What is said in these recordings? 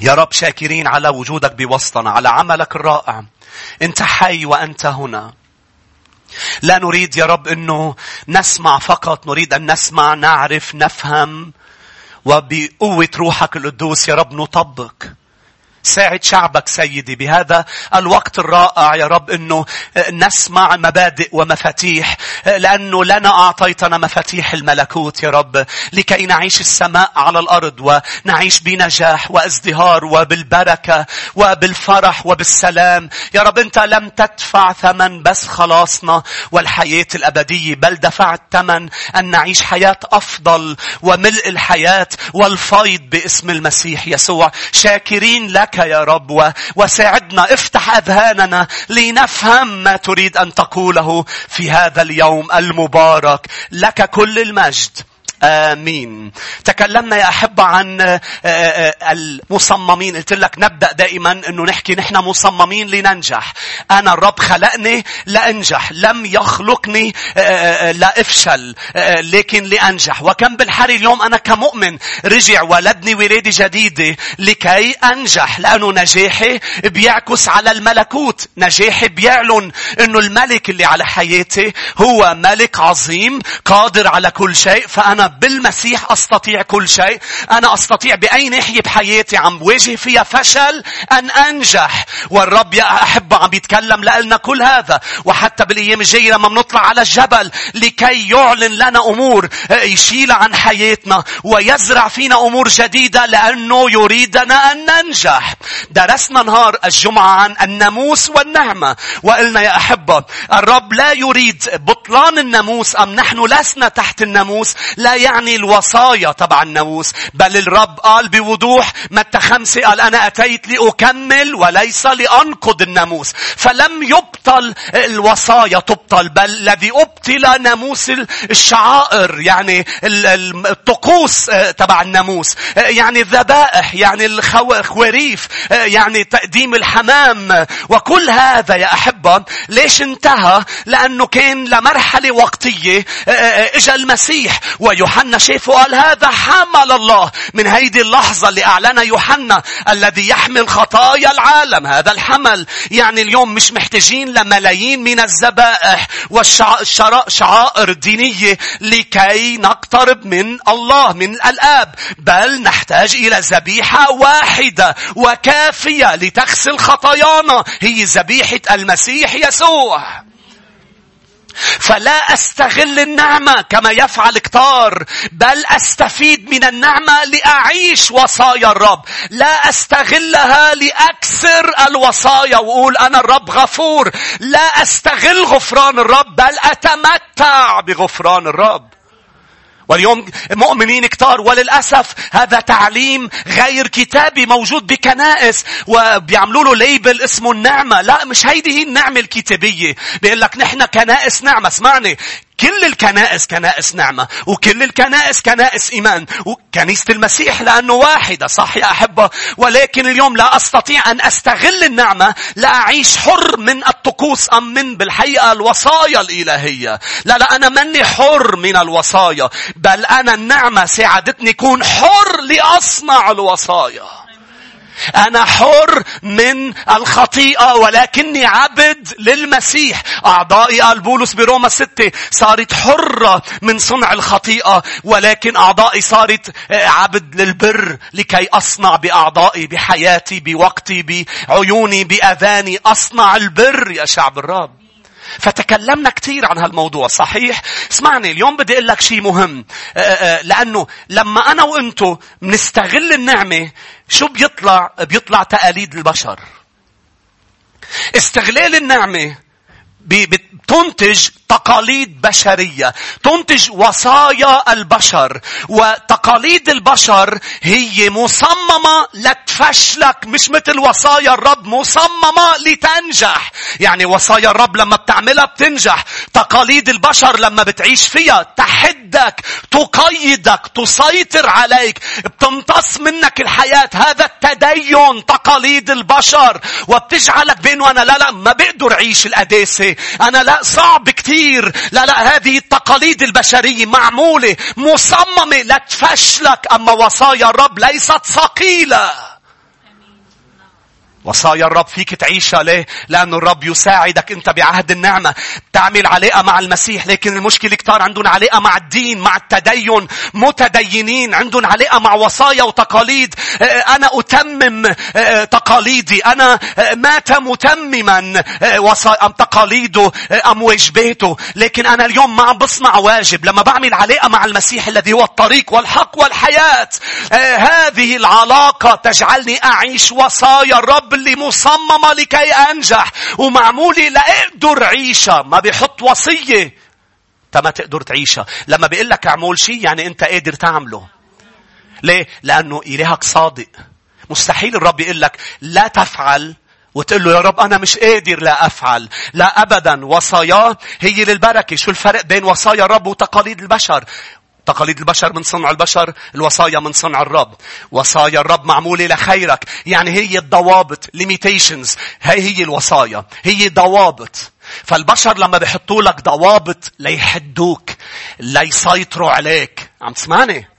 يا رب شاكرين على وجودك بوسطنا على عملك الرائع. انت حي وانت هنا. لا نريد يا رب انه نسمع فقط نريد ان نسمع نعرف نفهم. وبقوة روحك القدوس يا رب نطبق. ساعد شعبك سيدي. بهذا الوقت الرائع يا رب إنه نسمع مبادئ ومفاتيح لأنه لنا أعطيتنا مفاتيح الملكوت يا رب لكي نعيش السماء على الأرض ونعيش بنجاح وازدهار وبالبركة وبالفرح وبالسلام. يا رب أنت لم تدفع ثمن بس خلاصنا والحياة الأبدية بل دفعت ثمن أن نعيش حياة أفضل وملء الحياة والفيض باسم المسيح يسوع. شاكرين لك لك يا رب وساعدنا. افتح أذهاننا لنفهم ما تريد أن تقوله في هذا اليوم المبارك. لك كل المجد. آمين. تكلمنا يا أحبة عن آه، آه، المصممين. قلت لك نبدأ دائما أنه نحكي نحن مصممين لننجح. أنا الرب خلقني لأنجح. لم يخلقني آه، لأفشل. لكن لأنجح. وكم بالحري اليوم أنا كمؤمن رجع ولدني ولادة جديدة لكي أنجح. لأنه نجاحي بيعكس على الملكوت. نجاحي بيعلن أنه الملك اللي على حياتي هو ملك عظيم قادر على كل شيء. فأنا بالمسيح أستطيع كل شيء. أنا أستطيع بأي ناحية بحياتي عم بواجه فيها فشل أن أنجح. والرب يا أحبة عم بيتكلم لنا كل هذا. وحتى بالأيام الجاية لما بنطلع على الجبل لكي يعلن لنا أمور آه، يشيلها عن حياتنا ويزرع فينا أمور جديدة لأنه يريدنا أن ننجح. درسنا نهار الجمعة عن الناموس والنعمة. وقلنا يا أحبة الرب لا يريد بطلان الناموس أم نحن لسنا تحت الناموس لا يعني الوصايا تبع الناموس. بل الرب قال بوضوح متى خمسة قال أنا أتيت لأكمل وليس لأنقض الناموس. فلم يبطل الوصايا تبطل بل الذي أبطل ناموس الشعائر يعني الطقوس آه، تبع الناموس. آه، يعني الذبائح يعني الخواريف آه، يعني تقديم الحمام. وكل هذا يا أحبة ليش انتهى؟ لأنه كان لمرحلة وقتية اجى المسيح ويوحنا شافه قال هذا حمل الله من هيدي اللحظة اللي أعلنها يوحنا الذي يحمل خطايا العالم. هذا الحمل يعني اليوم مش محتاجين لملايين من الذبائح والشعائر الدينية لكي نقترب من الله من الآب. بل نحتاج إلى ذبيحة واحدة وكافية لتغسل خطايانا. هي ذبيحة المسيح يسوع. فلا أستغل النعمة كما يفعل كتار بل أستفيد من النعمة لأعيش وصايا الرب. لا أستغلها لأكسر الوصايا وأقول أنا الرب غفور. لا أستغل غفران الرب بل أتمتع بغفران الرب. واليوم مؤمنين كتار وللأسف هذا تعليم غير كتابي موجود بكنائس وبيعملوا له ليبل اسمه النعمة. لا مش هيدي هي النعمة الكتابية. بيقول لك نحن كنائس نعمة. اسمعني. كل الكنائس كنائس نعمة وكل الكنائس كنائس إيمان وكنيسة المسيح لأنه واحدة صح يا أحبة؟ ولكن اليوم لا أستطيع أن أستغل النعمة لأعيش حر من الطقوس أم من بالحقيقة الوصايا الإلهية. لا لا أنا مني حر من الوصايا بل أنا النعمة ساعدتني كون حر لأصنع الوصايا. أنا حر من الخطيئة ولكني عبد للمسيح. أعضائي قال بولس بروما ستة صارت حرة من صنع الخطيئة ولكن أعضائي صارت آه، عبد للبر لكي أصنع بأعضائي بحياتي بوقتي بعيوني بأذاني أصنع البر يا شعب الرب. فتكلمنا كثير عن هالموضوع صحيح؟ اسمعني اليوم بدي أقول لك شيء مهم. آه، آه، لأنه لما أنا وأنتو بنستغل النعمة شو بيطلع؟ بيطلع تقاليد البشر. استغلال النعمة تنتج تقاليد بشرية. تنتج وصايا البشر. وتقاليد البشر هي مصممة لتفشلك مش مثل وصايا الرب مصممة لتنجح. يعني وصايا الرب لما بتعملها بتنجح. تقاليد البشر لما بتعيش فيها تحدك تقيدك تسيطر عليك. بتمتص منك الحياة. هذا التدين تقاليد البشر. وبتجعلك بين وأنا لا لا ما بقدر أعيش القداسة. أنا لا صعب كثير. لا لا هذه التقاليد البشرية معمولة مصممة لتفشلك أما وصايا الرب ليست ثقيلة. وصايا الرب فيك تعيشها ليه؟ لأن الرب يساعدك أنت بعهد النعمة. تعمل علاقة مع المسيح لكن المشكلة كتار عندهم علاقة مع الدين مع التدين متدينين عندهم علاقة مع وصايا وتقاليد أنا أتمم تقاليدي أنا مات متمما وصايا تقاليده أم واجباته لكن أنا اليوم ما عم بصنع واجب لما بعمل علاقة مع المسيح الذي هو الطريق والحق والحياة هذه العلاقة تجعلني أعيش وصايا الرب اللي مصممة لكي أنجح. ومعمولة لأقدر عيشها ما بيحط وصية. ما تقدر تعيشها لما بيقول لك اعمل شيء يعني أنت قادر تعمله. ليه؟ لأنه إلهك صادق. مستحيل الرب يقول لك لا تفعل وتقول له يا رب أنا مش قادر لا أفعل. لا أبدا. وصاياه هي للبركة. شو الفرق بين وصايا الرب وتقاليد البشر؟ تقاليد البشر من صنع البشر الوصايا من صنع الرب. وصايا الرب معمولة لخيرك. يعني هي الضوابط limitations. هي هي الوصايا. هي ضوابط. فالبشر لما بيحطوا لك ضوابط ليحدوك ليسيطروا عليك. عم تسمعني؟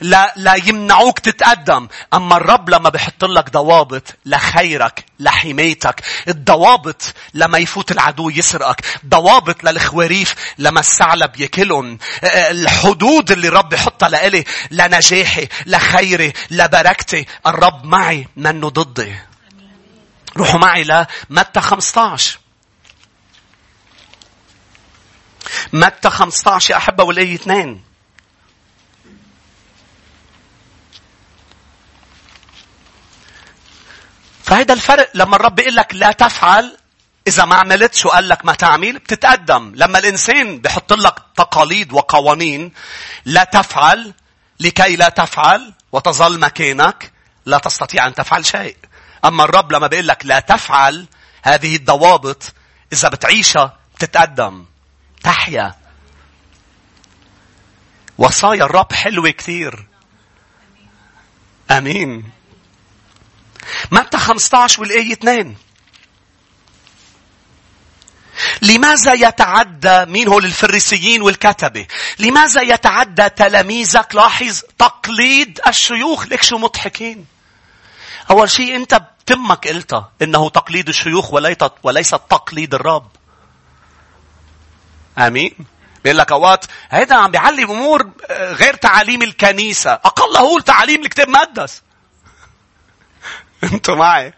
لا, لا يمنعوك تتقدم. أما الرب لما بيحط لك ضوابط لخيرك لحمايتك الضوابط لما يفوت العدو يسرقك ضوابط للخواريف لما الثعلب ياكلهم الحدود اللي الرب يحطها لإلي لنجاحي لخيري لبركتي الرب معي منه ضدي. روحوا معي لمتى 15 متى 15 يا أحبة والآية 2 فهذا الفرق لما الرب يقول لك لا تفعل إذا ما عملت شو قال لك ما تعمل؟ بتتقدم. لما الإنسان بحط لك تقاليد وقوانين لا تفعل لكي لا تفعل وتظل مكانك لا تستطيع أن تفعل شيء. أما الرب لما بيقول لك لا تفعل هذه الضوابط إذا بتعيشها بتتقدم. تحيا. وصايا الرب حلوة كثير. أمين. متى 15 والآية 2 لماذا يتعدى مين هو الفريسيين والكتبة؟ لماذا يتعدى تلاميذك؟ لاحظ تقليد الشيوخ. لك شو مضحكين. أول شيء أنت بتمك قلتها إنه تقليد الشيوخ وليس تقليد الرب. آمين. بيقول لك أوقات هيدا عم بيعلم أمور غير تعاليم الكنيسة. أقل هو تعاليم الكتاب المقدس. أنتوا معي.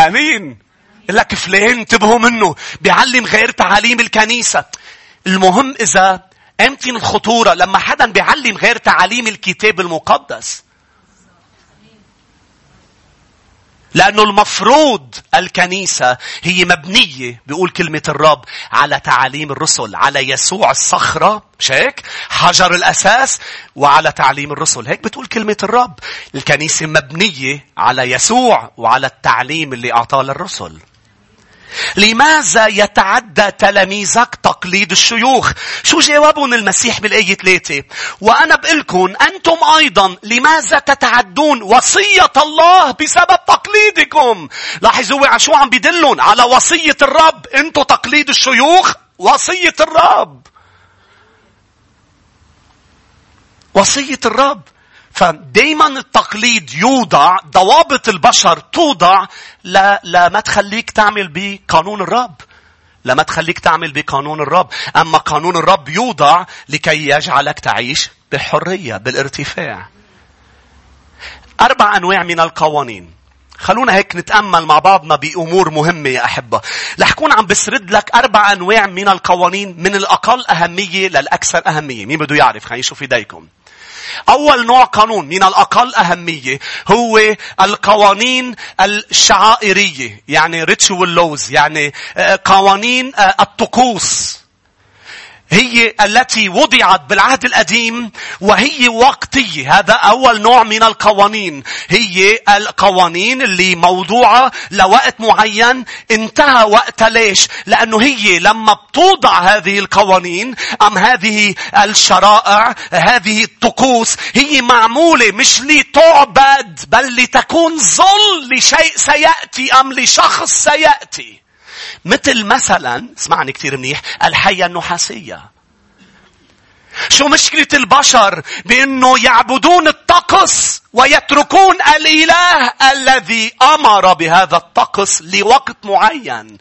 أمين. لك فلان انتبهوا منه. بيعلم غير تعاليم الكنيسة. المهم إذا امتن الخطورة لما حدا بيعلم غير تعاليم الكتاب المقدس. لأنه المفروض الكنيسة هي مبنية بيقول كلمة الرب على تعاليم الرسل على يسوع الصخرة مش هيك؟ حجر الأساس وعلى تعليم الرسل. هيك بتقول كلمة الرب. الكنيسة مبنية على يسوع وعلى التعليم اللي أعطاه للرسل. لماذا يتعدى تلاميذك تقليد الشيوخ؟ شو جوابهم المسيح بالآية 3 وأنا بقلكم أنتم أيضا لماذا تتعدون وصية الله بسبب تقليدكم؟ لاحظوا على شو عم بيدلون على وصية الرب؟ أنتم تقليد الشيوخ؟ وصية الرب. وصية الرب. فدايما التقليد يوضع ضوابط البشر توضع لا, لا ما تخليك تعمل بقانون الرب لا ما تخليك تعمل بقانون الرب أما قانون الرب يوضع لكي يجعلك تعيش بحرية بالارتفاع أربع أنواع من القوانين خلونا هيك نتأمل مع بعضنا بأمور مهمة يا أحبة. رح كون عم بسرد لك أربع أنواع من القوانين من الأقل أهمية للأكثر أهمية. مين بده يعرف؟ خلينا نشوف إيديكم. أول نوع قانون من الأقل أهمية هو القوانين الشعائرية يعني ritual laws يعني آه، قوانين آه، الطقوس. هي التي وضعت بالعهد القديم وهي وقتية. هذا أول نوع من القوانين. هي القوانين اللي موضوعة لوقت معين انتهى وقتها ليش؟ لأنه هي لما بتوضع هذه القوانين أم هذه الشرائع هذه الطقوس هي معمولة مش لتعبد بل لتكون ظل لشيء سيأتي أم لشخص سيأتي. مثل مثلا اسمعني كثير منيح الحية النحاسية. شو مشكلة البشر بأنه يعبدون الطقس؟ ويتركون الإله الذي أمر بهذا الطقس لوقت معين.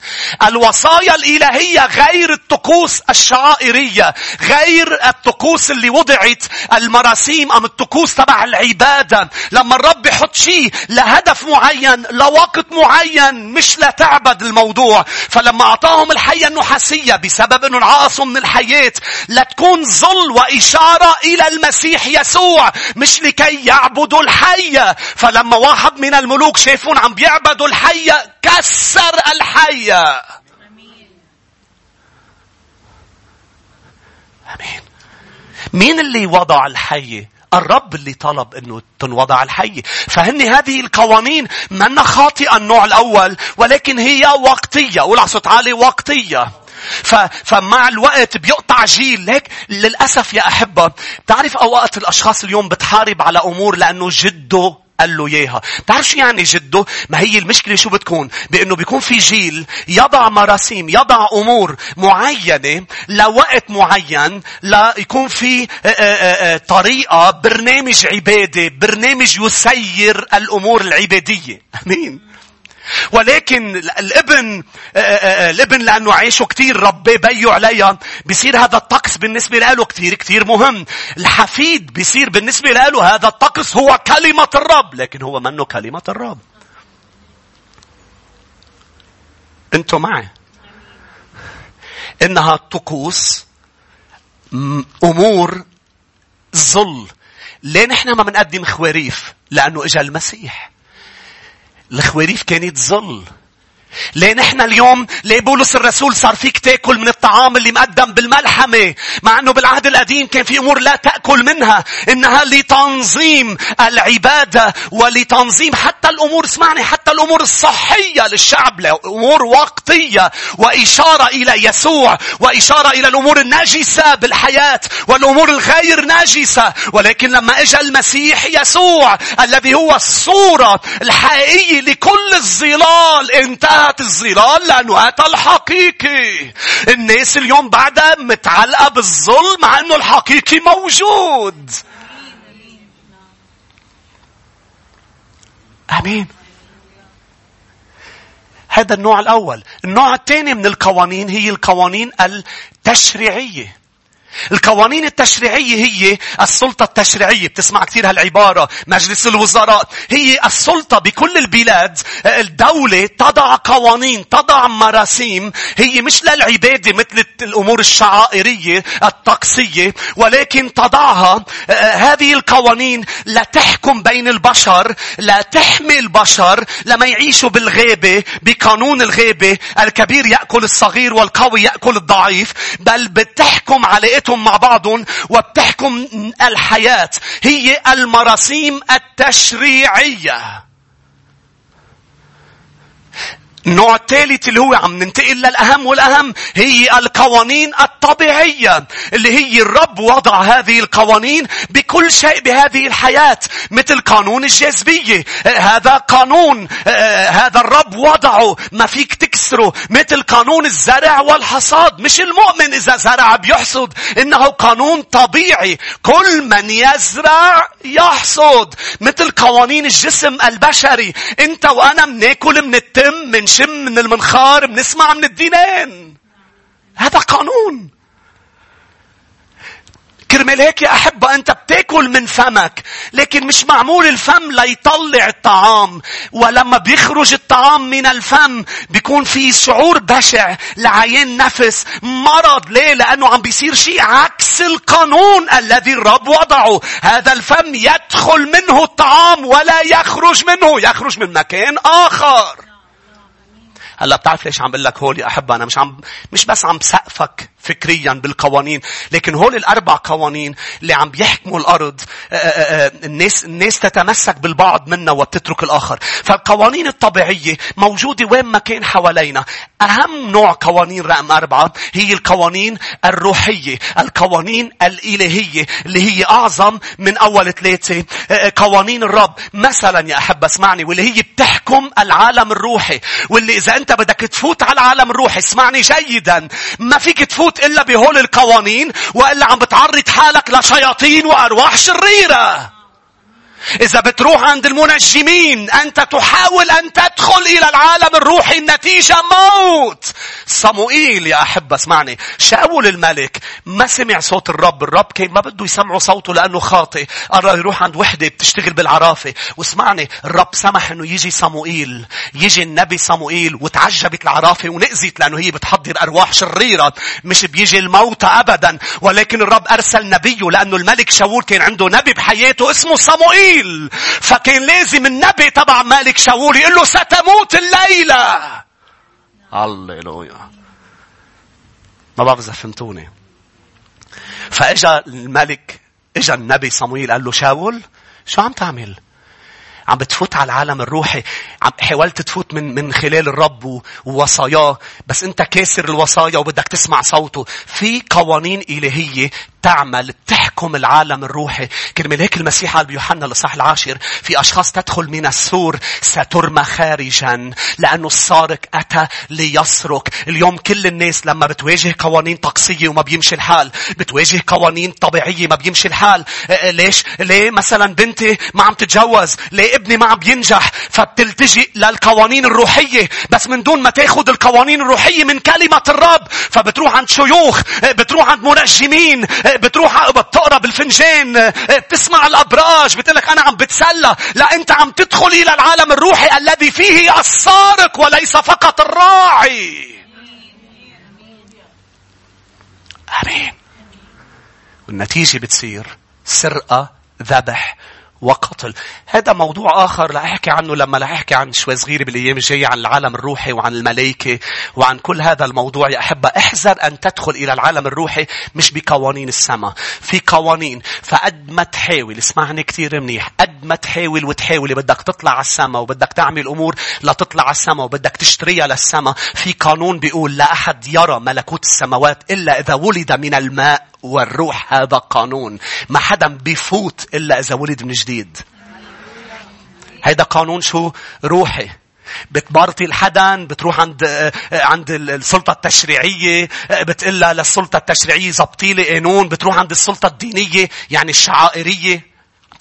الوصايا الإلهية غير الطقوس الشعائرية، غير الطقوس اللي وضعت المراسيم أم الطقوس تبع العبادة، لما الرب يحط شيء لهدف معين، لوقت معين، مش لتعبد الموضوع، فلما أعطاهم الحية النحاسية بسبب إنه انعقصوا من الحياة لتكون ظل وإشارة إلى المسيح يسوع، مش لكي يعبدوا الحية فلما واحد من الملوك شافون عم بيعبدوا الحية كسر الحية أمين مين اللي وضع الحية الرب اللي طلب إنه تنوضع الحية. فهن هذه القوانين منا خاطئة النوع الأول ولكن هي وقتية. قول صوت عالي وقتية. فمع الوقت بيقطع جيل. ليك للأسف يا أحبة تعرف أوقات الأشخاص اليوم بتحارب على أمور لأنه جده قال له إياها. بتعرف شو يعني جده؟ ما هي المشكلة شو بتكون؟ بأنه بيكون في جيل يضع مراسيم يضع أمور معينة لوقت معين ليكون في طريقة برنامج عبادة برنامج يسير الأمور العبادية. آمين. ولكن الابن آه، آه، آه، الابن لأنه عيشه كثير ربي بيو عليها بصير هذا الطقس بالنسبة له كثير كثير مهم. الحفيد بصير بالنسبة له هذا الطقس هو كلمة الرب لكن هو منه كلمة الرب. أنتم معي؟ إنها طقوس أمور ظل. ليه نحن ما بنقدم خواريف؟ لأنه إجا المسيح. الخواريف كانت ظل. ليه نحن اليوم ليه بولس الرسول صار فيك تاكل من الطعام اللي مقدم بالملحمة؟ مع إنه بالعهد القديم كان في أمور لا تأكل منها. إنها لتنظيم العبادة ولتنظيم حتى الأمور اسمعني حتى الأمور الصحية للشعب امور وقتية وإشارة إلى يسوع وإشارة إلى الأمور الناجسة بالحياة والأمور الغير ناجسة. ولكن لما اجى المسيح يسوع الذي هو الصورة الحقيقية لكل الظلال انتهى انتهت الظلال لأنه أتى الحقيقي. الناس اليوم بعدها متعلقة بالظل مع أنه الحقيقي موجود. أمين. هذا النوع الأول. النوع الثاني من القوانين هي القوانين التشريعية. القوانين التشريعية هي السلطة التشريعية. بتسمع كثير هالعبارة. مجلس الوزراء. هي السلطة بكل البلاد. الدولة تضع قوانين. تضع مراسيم. هي مش للعبادة مثل الأمور الشعائرية الطقسية. ولكن تضعها هذه القوانين لتحكم بين البشر. لتحمي البشر لما يعيشوا بالغابة. بقانون الغابة. الكبير يأكل الصغير والقوي يأكل الضعيف. بل بتحكم على حياتهم مع بعضهم وبتحكم الحياة. هي المراسيم التشريعية. النوع الثالث اللي هو عم ننتقل للأهم والأهم هي القوانين الطبيعية اللي هي الرب وضع هذه القوانين بكل شيء بهذه الحياة مثل قانون الجاذبية. هذا قانون هذا الرب وضعه. ما فيك تكسره. مثل قانون الزرع والحصاد. مش المؤمن إذا زرع بيحصد. إنه قانون طبيعي. كل من يزرع يحصد. مثل قوانين الجسم البشري. أنت وأنا بناكل من التم من بنشم من المنخار بنسمع من الدينين. هذا قانون. كرمال هيك يا أحبة أنت بتاكل من فمك لكن مش معمول الفم ليطلع الطعام. ولما بيخرج الطعام من الفم بيكون في شعور بشع لعيان نفس. مرض ليه؟ لأنه عم بيصير شيء عكس القانون الذي الرب وضعه. هذا الفم يدخل منه الطعام ولا يخرج منه يخرج من مكان آخر. هلا بتعرف ليش عم بقول لك هول يا أحبة؟ أنا مش عم مش بس عم بسقفك فكريا بالقوانين. لكن هول الأربع قوانين اللي عم بيحكموا الأرض آه، آه، آه، الناس الناس تتمسك بالبعض منا وبتترك الآخر. فالقوانين الطبيعية موجودة وين ما كان حوالينا. أهم نوع قوانين رقم أربعة هي القوانين الروحية القوانين الإلهية اللي هي أعظم من أول ثلاثة. قوانين الرب. مثلا يا احب اسمعني واللي هي بتحكم العالم الروحي. واللي إذا أنت بدك تفوت على العالم الروحي اسمعني جيدا ما فيك تفوت تفوت إلا بهول القوانين وإلا عم بتعرض حالك لشياطين وأرواح شريرة. إذا بتروح عند المنجمين أنت تحاول أن تدخل إلى العالم الروحي النتيجة موت. صموئيل يا أحب اسمعني. شاول الملك ما سمع صوت الرب الرب كان ما بده يسمعوا صوته لأنه خاطئ. قرر يروح عند وحدة بتشتغل بالعرافة. واسمعني الرب سمح أنه يجي صموئيل. يجي النبي صموئيل وتعجبت العرافة ونأذت لأنه هي بتحضر أرواح شريرة. مش بيجي الموت أبدا. ولكن الرب أرسل نبيه لأنه الملك شاول كان عنده نبي بحياته اسمه صموئيل. الليل فكان لازم النبي تبع مالك شاول يقول له ستموت الليلة هللويا. ما بعرف إذا فهمتوني. فإجا الملك إجا النبي صمويل قال له شاول شو عم تعمل؟ عم بتفوت على العالم الروحي. عم حاولت تفوت من من خلال الرب ووصاياه بس انت كاسر الوصايا وبدك تسمع صوته. في قوانين إلهية تعمل تحكم العالم الروحي. كرمال هيك المسيح قال بيوحنا الإصحاح العاشر في أشخاص تدخل من السور سترمى خارجا لأنه السارق أتى ليسرق. اليوم كل الناس لما بتواجه قوانين طقسية وما بيمشي الحال بتواجه قوانين طبيعية ما بيمشي الحال. ليش؟ ليه مثلا بنتي ما عم تتجوز؟ ليه ابني ما عم بينجح فبتلتجئ للقوانين الروحية. بس من دون ما تاخذ القوانين الروحية من كلمة الرب فبتروح عند شيوخ بتروح عند منجمين بتروح بتقرا بالفنجان. بتسمع الأبراج بتقول لك أنا عم بتسلى. لا أنت عم تدخل إلى العالم الروحي الذي فيه السارق وليس فقط الراعي. آمين. والنتيجة بتصير سرقة ذبح. وقتل. هذا موضوع آخر لا أحكي عنه لما لا أحكي عن شوي صغيرة بالأيام الجاية عن العالم الروحي وعن الملائكة وعن كل هذا الموضوع. يا أحبة احذر أن تدخل إلى العالم الروحي مش بقوانين السماء في قوانين. فقد ما تحاول اسمعني كثير منيح قد ما تحاول وتحاول بدك تطلع على السماء وبدك تعمل أمور لتطلع على السماء وبدك تشتريها للسماء في قانون بيقول لا أحد يرى ملكوت السماوات إلا إذا ولد من الماء. والروح هذا قانون. ما حدا بيفوت إلا إذا ولد من جديد. هيدا قانون شو؟ روحي. بتبارطي الحدن بتروح عند عند السلطة التشريعية بتقلها للسلطة التشريعية زبطي لي قانون بتروح عند السلطة الدينية يعني الشعائرية.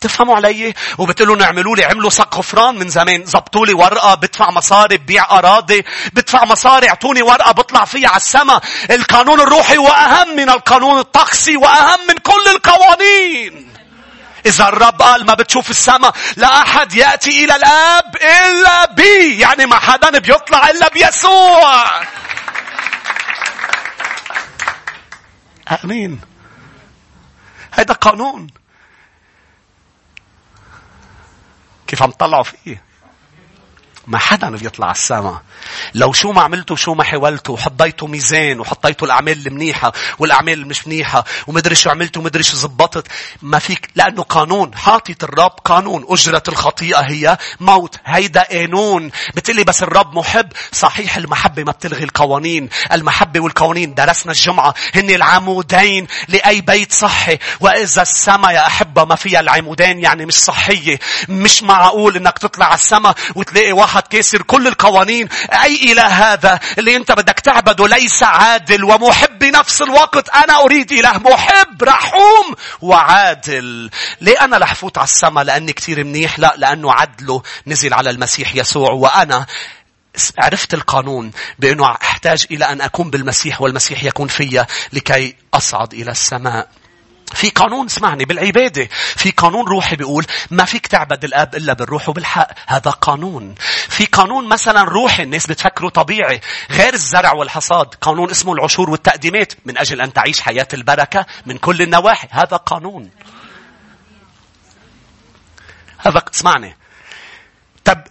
تفهموا علي؟ وبتقولوا نعملوا لي عملوا صك غفران من زمان. زبطوا لي ورقة بدفع مصاري ببيع أراضي. بدفع مصاري اعطوني ورقة بطلع فيها على السماء. القانون الروحي وأهم من القانون الطقسي وأهم من كل القوانين. إذا الرب قال ما بتشوف السماء لا أحد يأتي إلى الآب إلا بي. يعني ما حدا بيطلع إلا بيسوع. آمين. هذا قانون. كيف عم تطلعوا فيه. ما حدا بيطلع على السماء لو شو ما عملتوا شو ما حاولتوا وحطيتوا ميزان وحطيتوا الأعمال المنيحة والأعمال المش منيحة ومدري شو عملتوا ومدري شو زبطت ما فيك لأنه قانون حاطط الرب قانون أجرة الخطيئة هي موت هيدا قانون. بتقلي بس الرب محب؟ صحيح المحبة ما بتلغي القوانين. المحبة والقوانين درسنا الجمعة هن العمودين لأي بيت صحي. وإذا السماء يا أحبة ما فيها العمودين يعني مش صحية. مش معقول إنك تطلع على السماء وتلاقي واحد كاسر كل القوانين. أي إله هذا؟ اللي أنت بدك تعبده ليس عادل ومحب بنفس الوقت. أنا أريد إله محب رحوم وعادل. ليه أنا رح فوت على السماء لأني كثير منيح؟ لا لأنه عدله نزل على المسيح يسوع. وأنا عرفت القانون بأنه أحتاج إلى أن أكون بالمسيح والمسيح يكون فيا لكي أصعد إلى السماء. في قانون اسمعني بالعبادة. في قانون روحي بيقول ما فيك تعبد الآب إلا بالروح وبالحق. هذا قانون. في قانون مثلا روحي الناس بتفكره طبيعي. غير الزرع والحصاد. قانون اسمه العشور والتقديمات. من أجل أن تعيش حياة البركة من كل النواحي. هذا قانون. هذا اسمعني. طب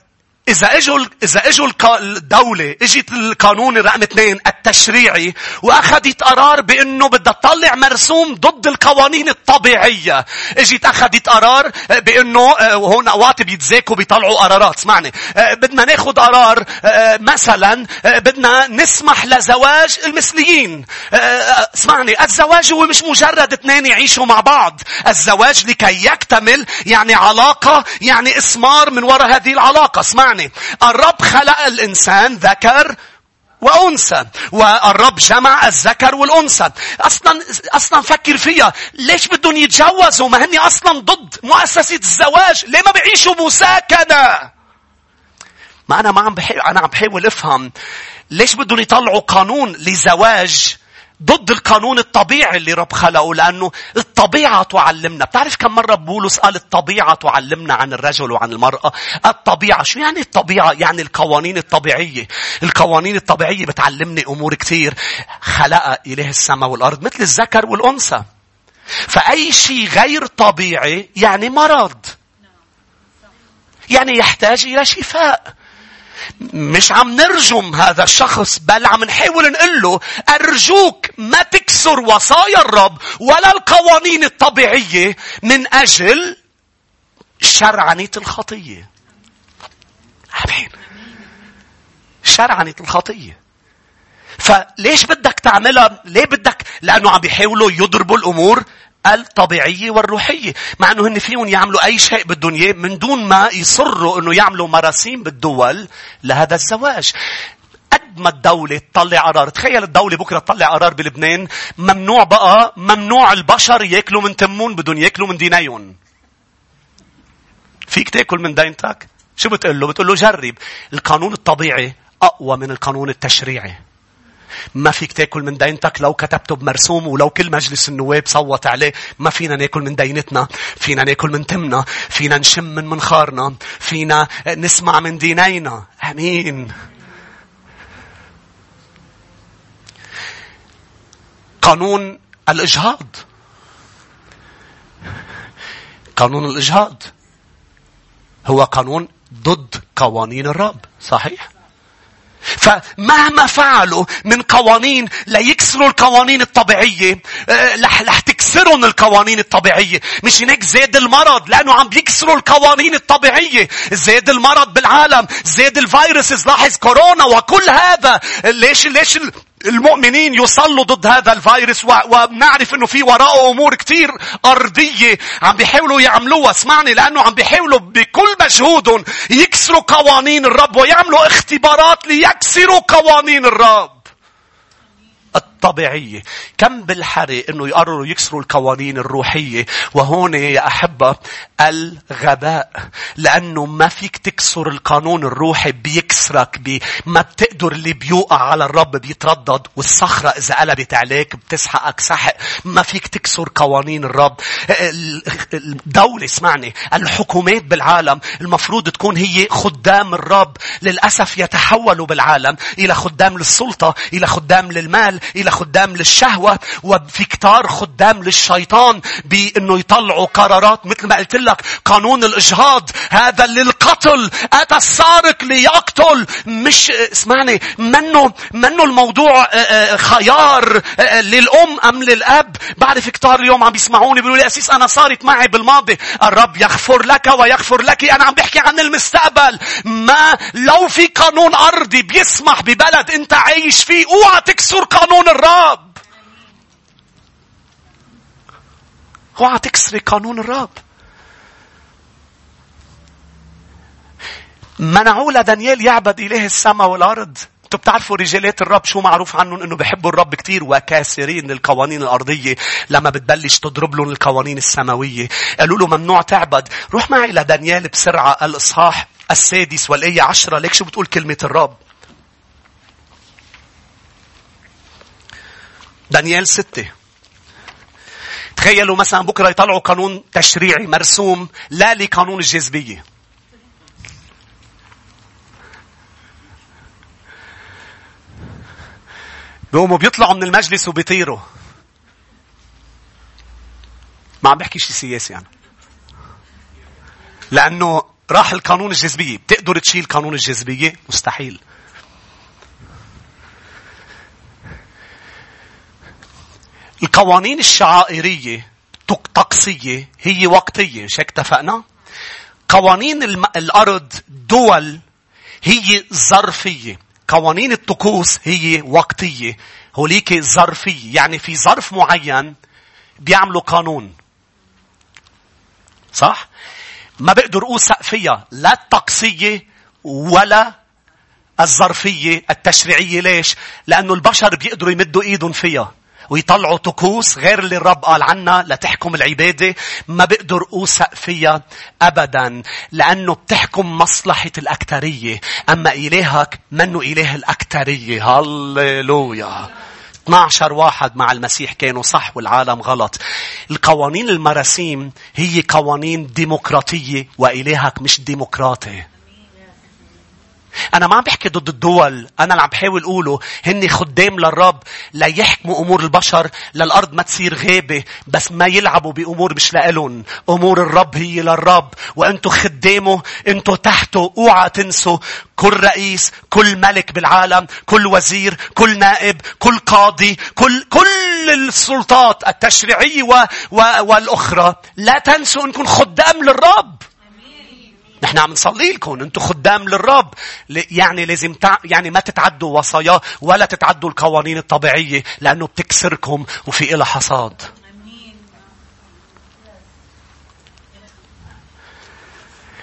إذا إجوا إذا إجوا الدولة إجت القانون رقم اثنين التشريعي وأخذت قرار بأنه بدها تطلع مرسوم ضد القوانين الطبيعية. إجت أخذت قرار بأنه آه، هون أوقات بيتزاكوا بيطلعوا قرارات. اسمعني آه، بدنا ناخذ قرار آه، مثلا بدنا نسمح لزواج المثليين. اسمعني الزواج هو مش مجرد اثنين يعيشوا مع بعض. الزواج لكي يكتمل يعني علاقة يعني إسمار من وراء هذه العلاقة. اسمعني الرب خلق الإنسان ذكر وأنثى. والرب جمع الذكر والأنثى. أصلا أصلا فكر فيها. ليش بدهم يتجوزوا؟ ما هني أصلا ضد مؤسسة الزواج. ليه ما بيعيشوا مساكنة؟ ما أنا ما عم بحاول أنا عم بحاول أفهم. ليش بدهم يطلعوا قانون لزواج ضد القانون الطبيعي اللي رب خلقه لأنه الطبيعة تعلمنا. بتعرف كم مرة بولس قال الطبيعة تعلمنا عن الرجل وعن المرأة؟ الطبيعة. شو يعني الطبيعة؟ يعني القوانين الطبيعية. القوانين الطبيعية بتعلمني أمور كثير خلق إله السماء والأرض مثل الذكر والأنثى. فأي شيء غير طبيعي يعني مرض. يعني يحتاج إلى شفاء. مش عم نرجم هذا الشخص بل عم نحاول نقول له أرجوك ما تكسر وصايا الرب ولا القوانين الطبيعية من أجل شرعنة الخطية. عارفين؟ شرعنة الخطية. فليش بدك تعملها؟ ليه بدك؟ لأنه عم بيحاولوا يضربوا الأمور الطبيعية والروحية. مع أنه هن فيهم يعملوا أي شيء إياه من دون ما يصروا أنه يعملوا مراسيم بالدول لهذا الزواج. قد ما الدولة تطلع قرار تخيل الدولة بكرة تطلع قرار بلبنان ممنوع بقى ممنوع البشر ياكلوا من تمون بدهم ياكلوا من دينيهم فيك تاكل من دينتك؟ شو بتقول له؟ بتقول له جرب. القانون الطبيعي أقوى من القانون التشريعي. ما فيك تاكل من دينتك لو كتبته بمرسوم ولو كل مجلس النواب صوت عليه. ما فينا ناكل من دينتنا فينا ناكل من تمنا فينا نشم من منخارنا فينا نسمع من دينينا. آمين. قانون الإجهاض. قانون الإجهاض هو قانون ضد قوانين الرب صحيح؟ فمهما فعلوا من قوانين ليكسروا القوانين الطبيعية رح رح تكسرهم القوانين الطبيعية. مش هناك زاد المرض لأنه عم بيكسروا القوانين الطبيعية. زاد المرض بالعالم زاد الفيروسز لاحظ كورونا وكل هذا. ليش ليش المؤمنين يصلوا ضد هذا الفيروس ونعرف إنه في وراءه أمور كثير أرضية عم بيحاولوا يعملوها. اسمعني لأنه عم بيحاولوا بكل مجهودهم يكسروا قوانين الرب ويعملوا اختبارات ليكسروا قوانين الرب. الطبيعية كم بالحري أنه يقرروا يكسروا القوانين الروحية. وهون يا أحبة الغباء. لأنه ما فيك تكسر القانون الروحي بيكسرك بي ما بتقدر اللي بيوقع على الرب بيتردد. والصخرة إذا قلبت عليك بتسحقك سحق. ما فيك تكسر قوانين الرب. الدولة اسمعني الحكومات بالعالم المفروض تكون هي خدام الرب. للأسف يتحولوا بالعالم إلى خدام للسلطة إلى خدام للمال إلى خدام للشهوة وفي كتار خدام للشيطان بأنه يطلعوا قرارات. مثل ما قلت لك قانون الإجهاض هذا للقتل. أتى السارق ليقتل. مش اسمعني منه منه الموضوع آه، آه، خيار آه، للأم أم للأب؟ بعرف كتار اليوم عم بيسمعوني بيقولوا لي أسيس أنا صارت معي بالماضي. الرب يغفر لك ويغفر لك. أنا عم بحكي عن المستقبل. ما لو في قانون أرضي بيسمح ببلد أنت عايش فيه أوعى تكسر قانون الرب. اوعى تكسري قانون الرب. منعوا لدانيال يعبد إله السماء والأرض. أنتوا بتعرفوا رجالات الرب شو معروف عنهم؟ إنه بيحبوا الرب كتير وكاسرين للقوانين الأرضية. لما بتبلش تضرب لهم القوانين السماوية. قالوا له ممنوع تعبد. روح معي لدانيال بسرعة الإصحاح السادس والآية عشرة. ليك شو بتقول كلمة الرب؟ دانيال ستة تخيلوا مثلا بكرة يطلعوا قانون تشريعي مرسوم لا لقانون الجاذبية بيقوموا بيطلعوا من المجلس وبيطيروا. ما عم بحكي شيء سياسي أنا. لأنه راح القانون الجاذبية. بتقدر تشيل قانون الجاذبية؟ مستحيل. القوانين الشعائرية طقسية هي وقتية مش هيك اتفقنا؟ قوانين الأرض دول هي ظرفية. قوانين الطقوس هي وقتية. هوليك ظرفية. يعني في ظرف معين بيعملوا قانون. صح؟ ما بقدر أوثق فيها لا الطقسية ولا الظرفية التشريعية ليش؟ لأنه البشر بيقدروا يمدوا إيدهم فيها. ويطلعوا طقوس غير اللي الرب قال عنها لتحكم العبادة ما بقدر أوثق فيها أبدا لأنه بتحكم مصلحة الأكترية أما إلهك منه إله الأكترية هللويا 12 واحد مع المسيح كانوا صح والعالم غلط. القوانين المراسيم هي قوانين ديمقراطية وإلهك مش ديمقراطي. أنا ما عم بحكي ضد الدول. أنا اللي عم بحاول أقوله هن خدام للرب ليحكموا أمور البشر للأرض ما تصير غابة بس ما يلعبوا بأمور مش لإلهم. أمور الرب هي للرب وأنتوا خدامه أنتوا تحته أوعى تنسوا كل رئيس كل ملك بالعالم كل وزير كل نائب كل قاضي كل كل السلطات التشريعية و... و... والأخرى لا تنسوا أنكم خدام للرب نحن عم نصلي لكم أنتم خدام للرب. يعني لازم تع... يعني ما تتعدوا وصاياه ولا تتعدوا القوانين الطبيعية لأنه بتكسركم وفي إلها حصاد.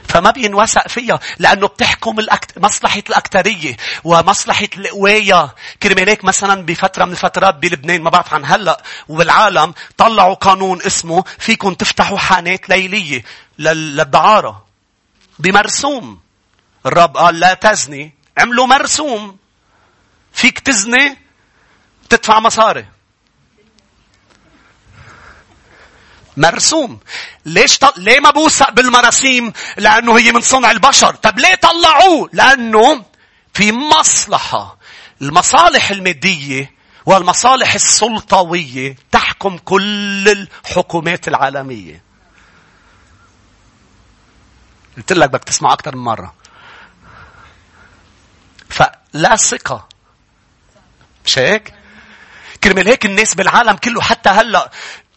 فما بينوثق فيها لأنه بتحكم الأكت... مصلحة الأكترية ومصلحة القواية كرمالك مثلا بفترة من الفترات بلبنان ما بعرف عن هلأ وبالعالم طلعوا قانون اسمه فيكم تفتحوا حانات ليلية لل... للدعارة. بمرسوم. الرب قال لا تزني. عملوا مرسوم. فيك تزني. تدفع مصاري. مرسوم. ليش طل... ليه ما بوثق بالمراسيم؟ لأنه هي من صنع البشر. طب ليه طلعوه؟ لأنه في مصلحة. المصالح المادية والمصالح السلطوية تحكم كل الحكومات العالمية. قلت لك بدك تسمع أكثر من مرة. فلا ثقة. مش هيك؟ كرمال هيك الناس بالعالم كله حتى هلأ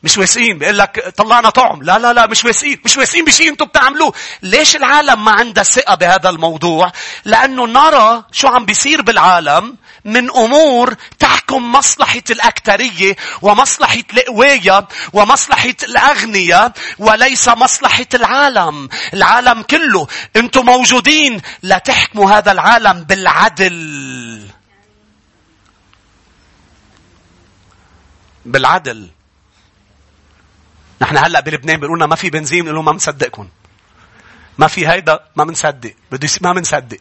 مش واثقين بيقول لك طلعنا طعم. لا لا لا مش واثقين مش واثقين بشيء أنتم بتعملوه. ليش العالم ما عندها ثقة بهذا الموضوع؟ لأنه نرى شو عم بيصير بالعالم من أمور تحكم مصلحة الأكثرية ومصلحة القوايه ومصلحة الأغنياء وليس مصلحة العالم. العالم كله. أنتم موجودين لتحكموا هذا العالم بالعدل. بالعدل. نحن هلأ بلبنان بيقولوا ما في بنزين بنقول ما بنصدقكم. ما في هيدا ما بنصدق، بده ما بنصدق.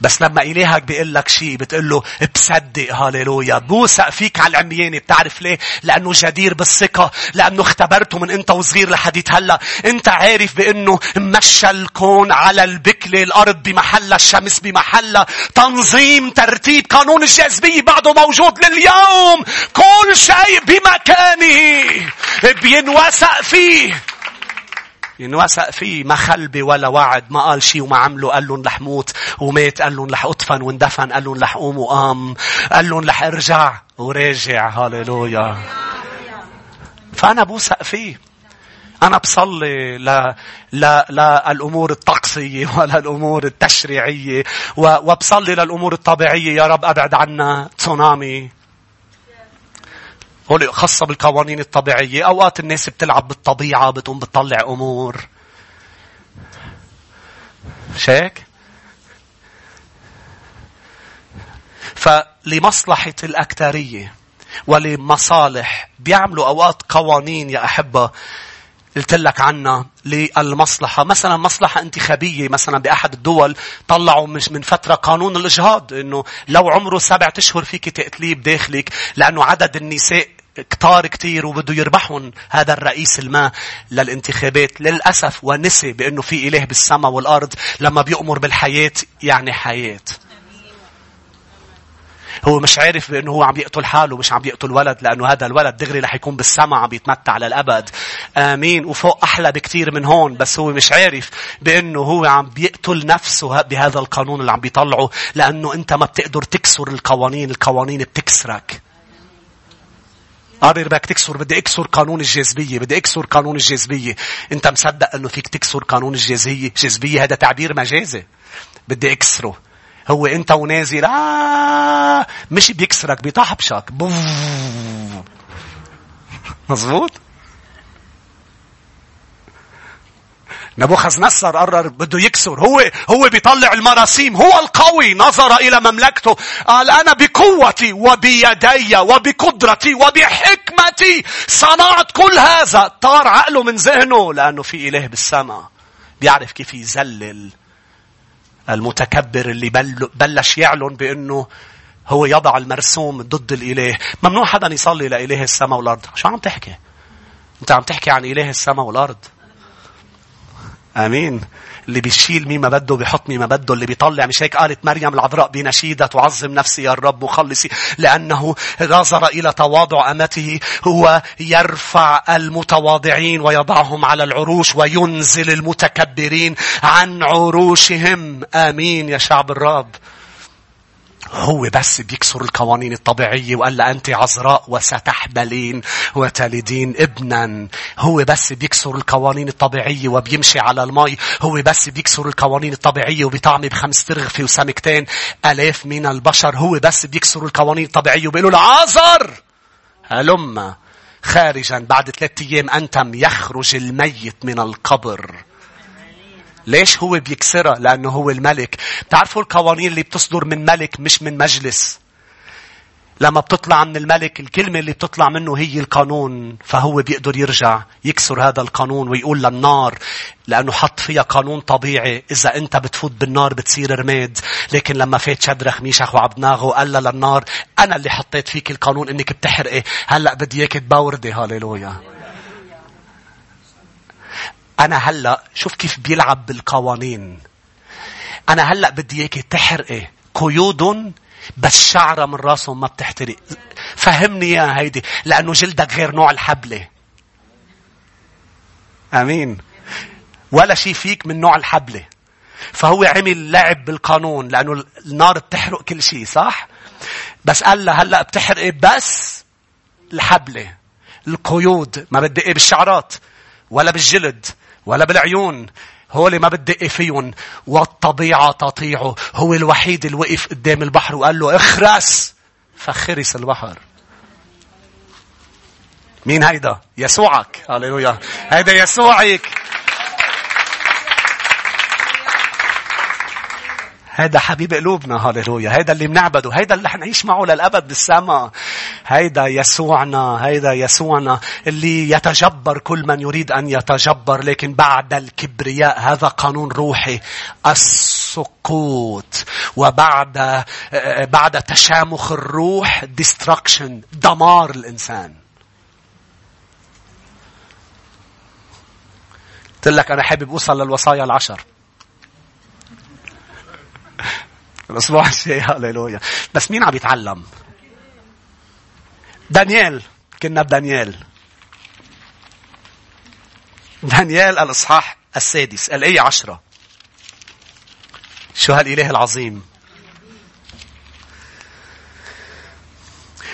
بس لما إلهك بيقول لك شيء بتقول له بصدق هاليلويا. بوثق فيك على العميانة. بتعرف ليه؟ لأنه جدير بالثقة لأنه اختبرته من أنت وصغير لحديت هلأ. أنت عارف بأنه مشى الكون على البكلة الأرض بمحلها الشمس بمحلها تنظيم ترتيب قانون الجاذبية بعده موجود لليوم. كل شيء بمكانه. بينوثق فيه. ينوثق فيه ما خلبي ولا وعد ما قال شيء وما عمله قال لهم رح موت ومات قال لهم رح أدفن واندفن قال لهم رح قوم وقام قال لهم رح أرجع وراجع هاليلويا فأنا بوثق فيه. أنا بصلي لا لا لا الأمور الطقسية ولا الأمور التشريعية وبصلي للأمور الطبيعية. يا رب أبعد عنا تسونامي. هول خاصة بالقوانين الطبيعية. أوقات الناس بتلعب بالطبيعة بتقوم بتطلع أمور. هيك؟ فلمصلحة الأكترية ولمصالح بيعملوا أوقات قوانين يا أحبة قلت لك عنها للمصلحة مثلا مصلحة انتخابية مثلا بأحد الدول طلعوا مش من فترة قانون الإجهاض إنه لو عمره سبعة أشهر فيك تقتليه بداخلك لأنه عدد النساء كتار كتير وبده يربحهم هذا الرئيس الماء للانتخابات للأسف ونسي بأنه في إله بالسماء والأرض لما بيأمر بالحياة يعني حياة. هو مش عارف بأنه هو عم يقتل حاله مش عم يقتل ولد لأنه هذا الولد دغري رح يكون بالسماء عم يتمتع للأبد. آمين. وفوق أحلى بكثير من هون بس هو مش عارف بأنه هو عم بيقتل نفسه بهذا القانون اللي عم بيطلعه لأنه أنت ما بتقدر تكسر القوانين القوانين بتكسرك. قرر بدك تكسر بدي أكسر قانون الجاذبية بدي أكسر قانون الجاذبية. أنت مصدق إنه فيك تكسر قانون الجاذبية؟ الجاذبيه هذا تعبير مجازي. بدي أكسره. هو أنت ونازل آه مش بيكسرك بيطحبشك. مظبوط؟ نبوخذ نصر قرر بده يكسر. هو هو بيطلع المراسيم. هو القوي. نظر إلى مملكته. قال أنا بقوتي وبيدي وبقدرتي وبحكمتي صنعت كل هذا. طار عقله من ذهنه لأنه في اله بالسماء. بيعرف كيف يذلل المتكبر اللي بلش يعلن بأنه هو يضع المرسوم ضد الإله. ممنوع حدا يصلي لإله السماء والأرض. شو عم تحكي؟ أنت عم تحكي عن إله السماء والأرض. آمين. اللي بيشيل مين ما بده بيحط مين ما بده. اللي بيطلع مش هيك؟ قالت مريم العذراء بنشيدة تعظم نفسي يا الرب مخلصي لأنه نظر إلى تواضع أمته هو يرفع المتواضعين ويضعهم على العروش وينزل المتكبرين عن عروشهم. آمين يا شعب الرب. هو بس بيكسر القوانين الطبيعية وقال لها أنت عذراء وستحبلين وتلدين ابنا. هو بس بيكسر القوانين الطبيعية وبيمشي على المي. هو بس بيكسر القوانين الطبيعية وبيطعمي بخمس ترغفة وسمكتين ألاف من البشر. هو بس بيكسر القوانين الطبيعية وبيقولوا لعازر هلم. خارجا بعد ثلاثة أيام أنتم يخرج الميت من القبر. ليش هو بيكسرها؟ لأنه هو الملك. بتعرفوا القوانين اللي بتصدر من ملك مش من مجلس. لما بتطلع من الملك الكلمة اللي بتطلع منه هي القانون فهو بيقدر يرجع يكسر هذا القانون ويقول للنار لأنه حط فيها قانون طبيعي إذا أنت بتفوت بالنار بتصير رماد لكن لما فات شدرخ ميشخ قال للنار أنا اللي حطيت فيك القانون إنك بتحرقي هلأ بدي إياك تبوردي هاليلويا أنا هلأ شوف كيف بيلعب بالقوانين. أنا هلأ بدي إياك تحرقي قيود بس شعرة من راسهم ما بتحترق. فهمني يا هيدي لأنه جلدك غير نوع الحبلة. أمين. ولا شيء فيك من نوع الحبلة. فهو عمل لعب بالقانون لأنه النار بتحرق كل شيء صح؟ بس قال له هلأ بتحرقي بس الحبلة. القيود ما بدي بالشعرات ولا بالجلد ولا بالعيون. هو ما بتدق فيهم والطبيعة تطيعه. هو الوحيد اللي وقف قدام البحر وقال له اخرس. فخرس البحر. مين هيدا؟ يسوعك. هللويا. هيدا يسوعك. هيدا حبيب قلوبنا هاليلويا هيدا اللي بنعبده. هيدا اللي حنعيش معه للأبد بالسماء هيدا يسوعنا هيدا يسوعنا اللي يتجبر كل من يريد أن يتجبر. لكن بعد الكبرياء هذا قانون روحي. السقوط. وبعد بعد تشامخ الروح destruction. دمار الإنسان. قلت لك أنا حابب أوصل للوصايا العشر. الأسبوع الجاي هاليلويا بس مين عم يتعلم؟ دانيال كنا بدانيال. دانيال الإصحاح السادس الآية عشرة. شو هالإله العظيم؟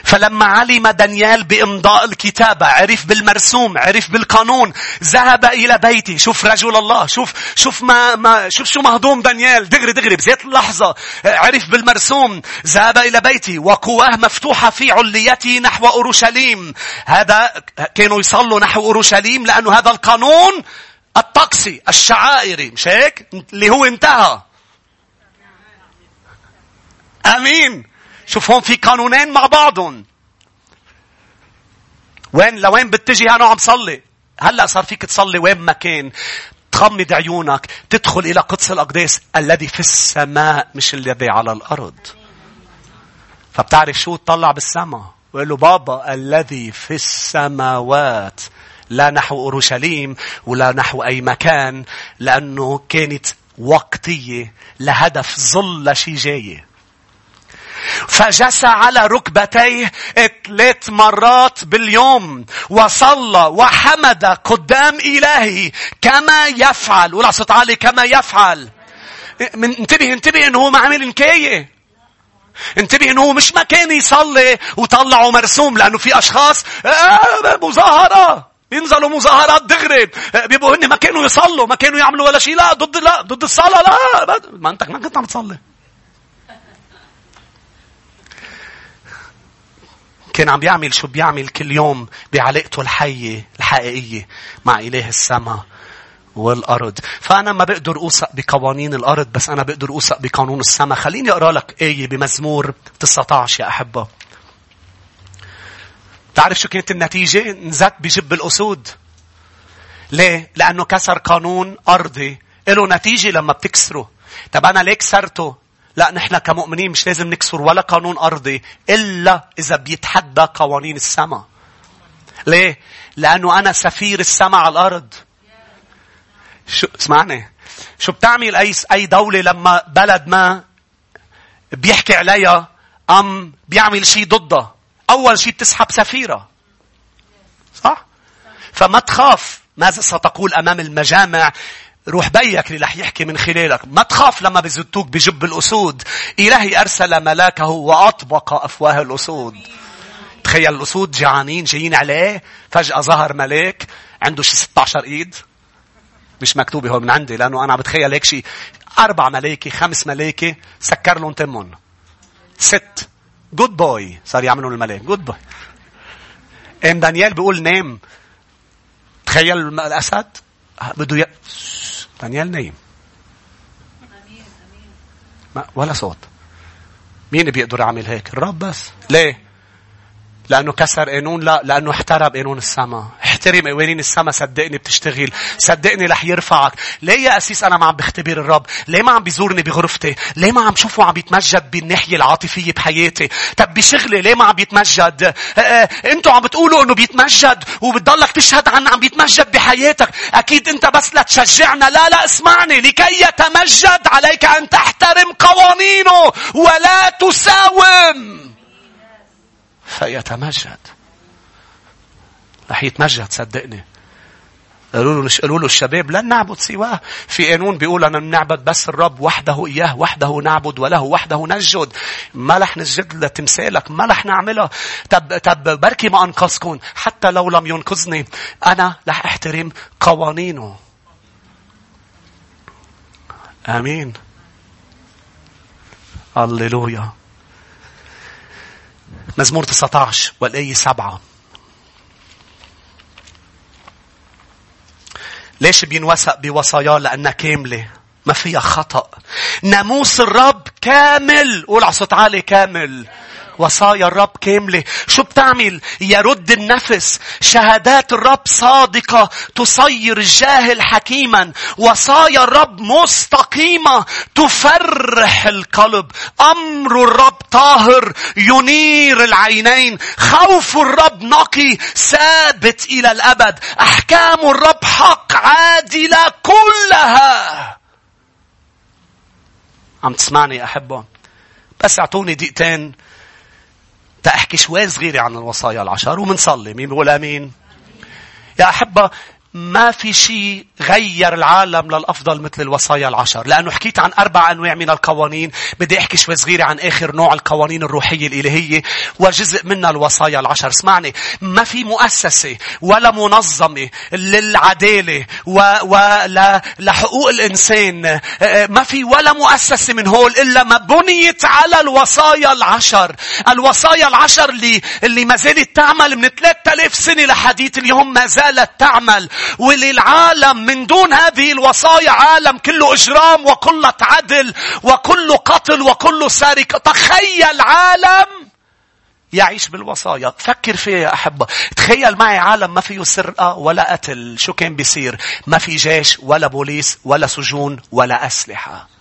فلما علم دانيال بإمضاء الكتابة عرف بالمرسوم عرف بالقانون ذهب إلى بيتي شوف رجل الله شوف شوف ما ما شوف شو مهضوم دانيال. دغري دغري بذات اللحظة. عرف بالمرسوم. ذهب إلى بيتي وقواه مفتوحة في عليته نحو أورشليم. هذا كانوا يصلوا نحو أورشليم لأنه هذا القانون الطقسي الشعائري. مش هيك؟ اللي هو انتهى. آمين. شوف هون في قانونين مع بعضهم. وين لوين بتجي أنا عم صلي؟ هلا صار فيك تصلي وين ما كان. تغمض عيونك تدخل إلى قدس الاقداس الذي في السماء مش الذي على الأرض. فبتعرف شو تطلع بالسماء؟ وقال له بابا الذي في السماوات لا نحو أورشليم ولا نحو أي مكان لأنه كانت وقتية لهدف ظل لشي جاية فجسى على ركبتيه ثلاث مرات باليوم وصلى وحمد قدام إلهه كما يفعل. ولا صوت عالي كما يفعل. من انتبه انتبه إنه هو ما عمل نكايه انتبه إنه مش ما كان يصلي وطلعوا مرسوم لأنه في أشخاص آه مظاهرة. بينزلوا مظاهرات دغري. بيبقوا هن ما كانوا يصلوا ما كانوا يعملوا ولا شيء. لا ضد لا ضد الصلاة لا ما أنت ما كنت عم تصلي. كان عم بيعمل شو بيعمل كل يوم بعلاقته الحية الحقيقية مع إله السماء والأرض فأنا ما بقدر أوثق بقوانين الأرض بس أنا بقدر أوثق بقانون السماء خليني أقرأ لك آية بمزمور 19 يا أحبة تعرف شو كانت النتيجة؟ نزت بجب الأسود. ليه؟ لأنه كسر قانون أرضي. له نتيجة لما بتكسره. طب أنا ليه كسرته؟ لا نحن كمؤمنين مش لازم نكسر ولا قانون أرضي إلا إذا بيتحدى قوانين السماء. ليه؟ لأنه أنا سفير السماء على الأرض. شو اسمعني شو بتعمل أي أي دولة لما بلد ما بيحكي عليها أم بيعمل شيء ضدها أول شيء بتسحب سفيرة. صح؟ فما تخاف ماذا ستقول أمام المجامع روح بيك اللي رح يحكي من خلالك. ما تخاف لما بزتوك بجب الأسود. إلهي أرسل ملاكه وأطبق أفواه الأسود. تخيل الأسود جعانين جايين عليه فجأة ظهر ملاك عنده شي 16 إيد. مش مكتوبة هو من عندي لأنه أنا بتخيل هيك شي. أربع ملايكة خمس ملايكة سكر لهم تمهم. ست. جود بوي صار يعملون الملاك. جود بوي إم دانيال بيقول نام. تخيل الأسد. بده. دانيال نايم. ما ولا صوت. مين بيقدر يعمل هيك؟ الرب بس. ليه؟ لأنه كسر قانون لا لأنه احترم قانون السماء. احترم قوانين السماء صدقني بتشتغل صدقني رح يرفعك. ليه يا أسيس أنا ما عم بختبر الرب؟ ليه ما عم بيزورني بغرفتي؟ ليه ما عم شوفه عم بيتمجد بالناحية العاطفية بحياتي؟ طب بشغلي ليه ما عم بيتمجد؟ أه أه أنتوا عم بتقولوا إنه بيتمجد وبتضلك تشهد عنه عم بيتمجد بحياتك. أكيد أنت بس لا تشجعنا. لا لا اسمعني. لكي يتمجد عليك أن تحترم قوانينه ولا تساوم. فيتمجد. رح يتمجد صدقني قالوا له قالوا له الشباب لن نعبد سواه. في قانون بيقول أنا نعبد بس الرب وحده إياه وحده نعبد وله وحده نسجد. ما رح نسجد لتمثالك ما رح نعملها طب طب بركي ما أنقذكم حتى لو لم ينقذني. أنا رح أحترم قوانينه. آمين. هللويا. مزمور 19 والآية 7 ليش بينوثق بوصاياه لأنها كاملة. ما فيها خطأ. ناموس الرب كامل. قول على صوت عالي كامل. وصايا الرب كاملة. شو بتعمل؟ يرد النفس. شهادات الرب صادقة تصير الجاهل حكيما. وصايا الرب مستقيمة تفرح القلب. أمر الرب طاهر ينير العينين. خوف الرب نقي ثابت إلى الأبد. أحكام الرب حق عادلة كلها. عم تسمعني أحبه بس أعطوني دقيقتين تأحكي شوي صغيرة عن الوصايا العشر ومنصلي مين بيقول أمين يا أحبة ما في شيء غير العالم للأفضل مثل الوصايا العشر. لأنه حكيت عن أربع أنواع من القوانين. بدي أحكي شوي صغيرة عن آخر نوع القوانين الروحية الإلهية. وجزء منها الوصايا العشر. اسمعني. ما في مؤسسة ولا منظمة للعدالة ولحقوق الإنسان. ما في ولا مؤسسة من هول إلا ما بنيت على الوصايا العشر. الوصايا العشر اللي, اللي ما زالت تعمل من 3000 سنة لحديث اليوم ما زالت تعمل. وللعالم من دون هذه الوصايا عالم كله إجرام وقلة عدل وكله قتل وكله سرقة تخيل عالم يعيش بالوصايا. فكر فيها يا أحبة. تخيل معي عالم ما فيه سرقة ولا قتل. شو كان بيصير؟ ما في جيش ولا بوليس ولا سجون ولا أسلحة.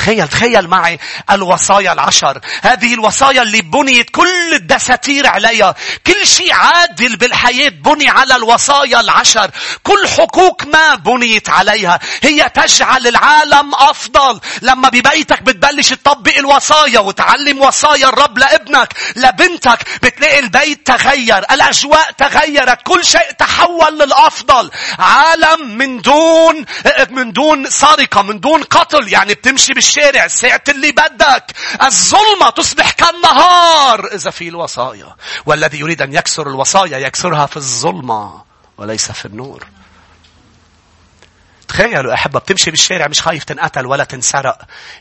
تخيل تخيل معي الوصايا العشر. هذه الوصايا اللي بنيت كل الدساتير عليها كل شيء عادل بالحياة بني على الوصايا العشر. كل حقوق ما بنيت عليها. هي تجعل العالم أفضل. لما ببيتك بتبلش تطبق الوصايا وتعلم وصايا الرب لابنك لبنتك بتلاقي البيت تغير الأجواء تغيرت كل شيء تحول للأفضل. عالم من دون من دون سرقة من دون قتل. يعني بتمشي بالش الشارع ساعة اللي بدك. الظلمة تصبح كالنهار. إذا في الوصايا. والذي يريد أن يكسر الوصايا يكسرها في الظلمة وليس في النور. تخيلوا أحبة بتمشي بالشارع مش خايف تنقتل ولا تنسرق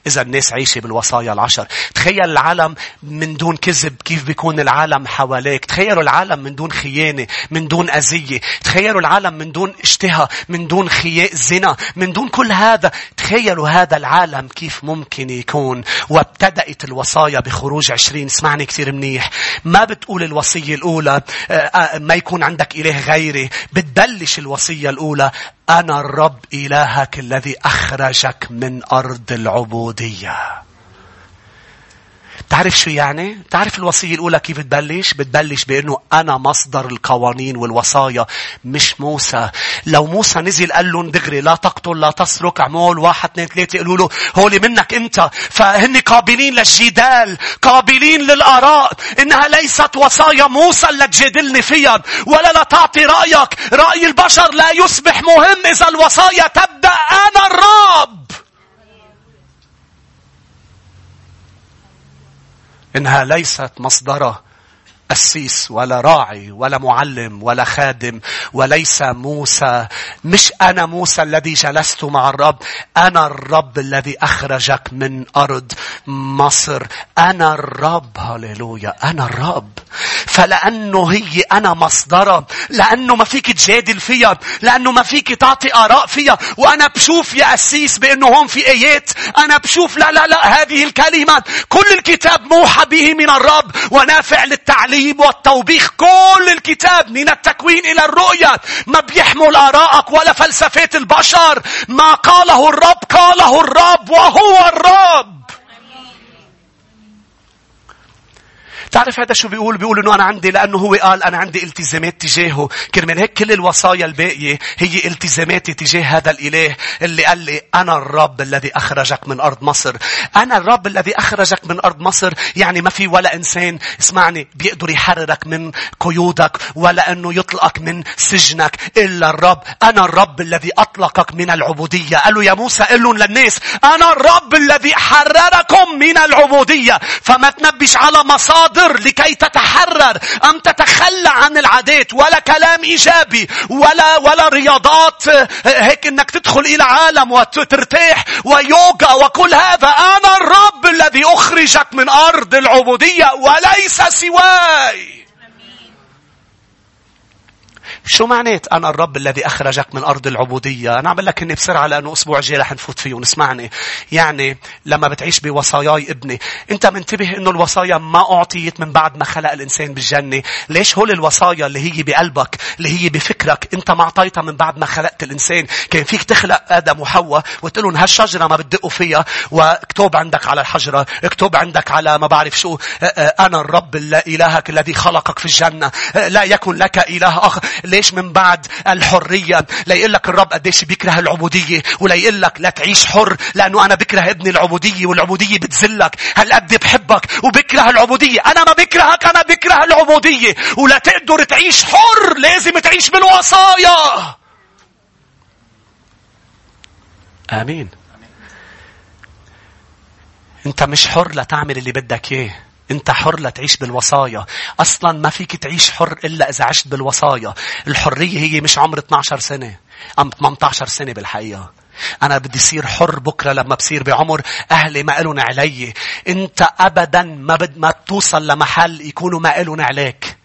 إذا الناس عايشة بالوصايا العشر. تخيل العالم من دون كذب كيف بيكون العالم حواليك. تخيلوا العالم من دون خيانة من دون أذية. تخيلوا العالم من دون اشتهى من دون خياء زنا من دون كل هذا. تخيلوا هذا العالم كيف ممكن يكون وابتدأت الوصايا بخروج عشرين اسمعني كثير منيح ما بتقول الوصية الأولى آه، آه، ما يكون عندك إله غيري بتبلش الوصية الأولى أنا الرب إلهك الذي أخرجك من أرض العبودية. تعرف شو يعني؟ تعرف الوصية الأولى كيف بتبلش؟ بتبلش بأنه أنا مصدر القوانين والوصايا مش موسى. لو موسى نزل قال لهم دغري لا تقتل لا تسرق عمول واحد اثنين ثلاثة قالوا له هولي منك أنت. فهن قابلين للجدال قابلين للآراء. إنها ليست وصايا موسى اللي تجادلني فيها ولا لا تعطي رأيك. رأي البشر لا يصبح مهم إذا الوصايا تبدأ أنا الرب. إنها ليست مصدرة قسيس ولا راعي ولا معلم ولا خادم وليس موسى. مش أنا موسى الذي جلست مع الرب أنا الرب الذي أخرجك من أرض مصر. أنا الرب هللويا أنا الرب. فلأنه هي أنا مصدرها لأنه ما فيك تجادل فيها لأنه ما فيك تعطي آراء فيها وأنا بشوف يا أسيس بأنه هون في آيات أنا بشوف لا لا لا هذه الكلمات. كل الكتاب موحى به من الرب ونافع للتعليم. التأديب والتوبيخ. كل الكتاب من التكوين إلى الرؤية. ما بيحمل آراءك ولا فلسفات البشر. ما قاله الرب قاله الرب وهو الرب. تعرف هذا شو بيقول؟ بيقول إنه أنا عندي لأنه هو قال أنا عندي التزامات تجاهه، كرمال هيك كل الوصايا الباقية هي التزاماتي تجاه هذا الإله اللي قال لي أنا الرب الذي أخرجك من أرض مصر. أنا الرب الذي أخرجك من أرض مصر، يعني ما في ولا إنسان اسمعني بيقدر يحررك من قيودك ولا إنه يطلقك من سجنك إلا الرب. أنا الرب الذي أطلقك من العبودية. قال له يا موسى قل لهم للناس أنا الرب الذي حرركم من العبودية، فما تنبش على مصادر تنتظر لكي تتحرر أم تتخلى عن العادات؟ ولا كلام إيجابي ولا ولا رياضات. هيك إنك تدخل إلى عالم وترتاح ويوغا وكل هذا. أنا الرب الذي أخرجك من أرض العبودية وليس سواي. شو معنات أنا الرب الذي أخرجك من أرض العبودية؟ أنا عم لك إني بسرعة لأنه أسبوع جاي رح نفوت فيه ونسمعني. يعني لما بتعيش بوصاياي ابني، أنت منتبه إنه الوصايا ما أعطيت من بعد ما خلق الإنسان بالجنة. ليش هول الوصايا اللي هي بقلبك، اللي هي بفكرك، أنت ما أعطيتها من بعد ما خلقت الإنسان. كان فيك تخلق آدم وحواء وتقول لهم هالشجرة ما بتدقوا فيها واكتب عندك على الحجرة، اكتب عندك على ما بعرف شو أنا الرب إلهك الذي خلقك في الجنة. لا يكن لك إله آخر. ليش من بعد الحرية؟ لا يقول لك الرب قديش بيكره العبودية ولا يقول لك لا تعيش حر لأنه أنا بكره ابن العبودية والعبودية بتذلك. هل قد بحبك وبكره العبودية؟ أنا ما بكرهك أنا بكره العبودية. ولا تقدر تعيش حر لازم تعيش بالوصايا آمين. أنت مش حر لتعمل اللي بدك إياه. أنت حر لتعيش بالوصايا. أصلا ما فيك تعيش حر إلا إذا عشت بالوصايا. الحرية هي مش عمر 12 سنة. أم 18 سنة بالحقيقة. أنا بدي صير حر بكرة لما بصير بعمر أهلي ما إلهم علي. أنت أبدا ما بد ما توصل لمحل يكونوا ما إلهم عليك.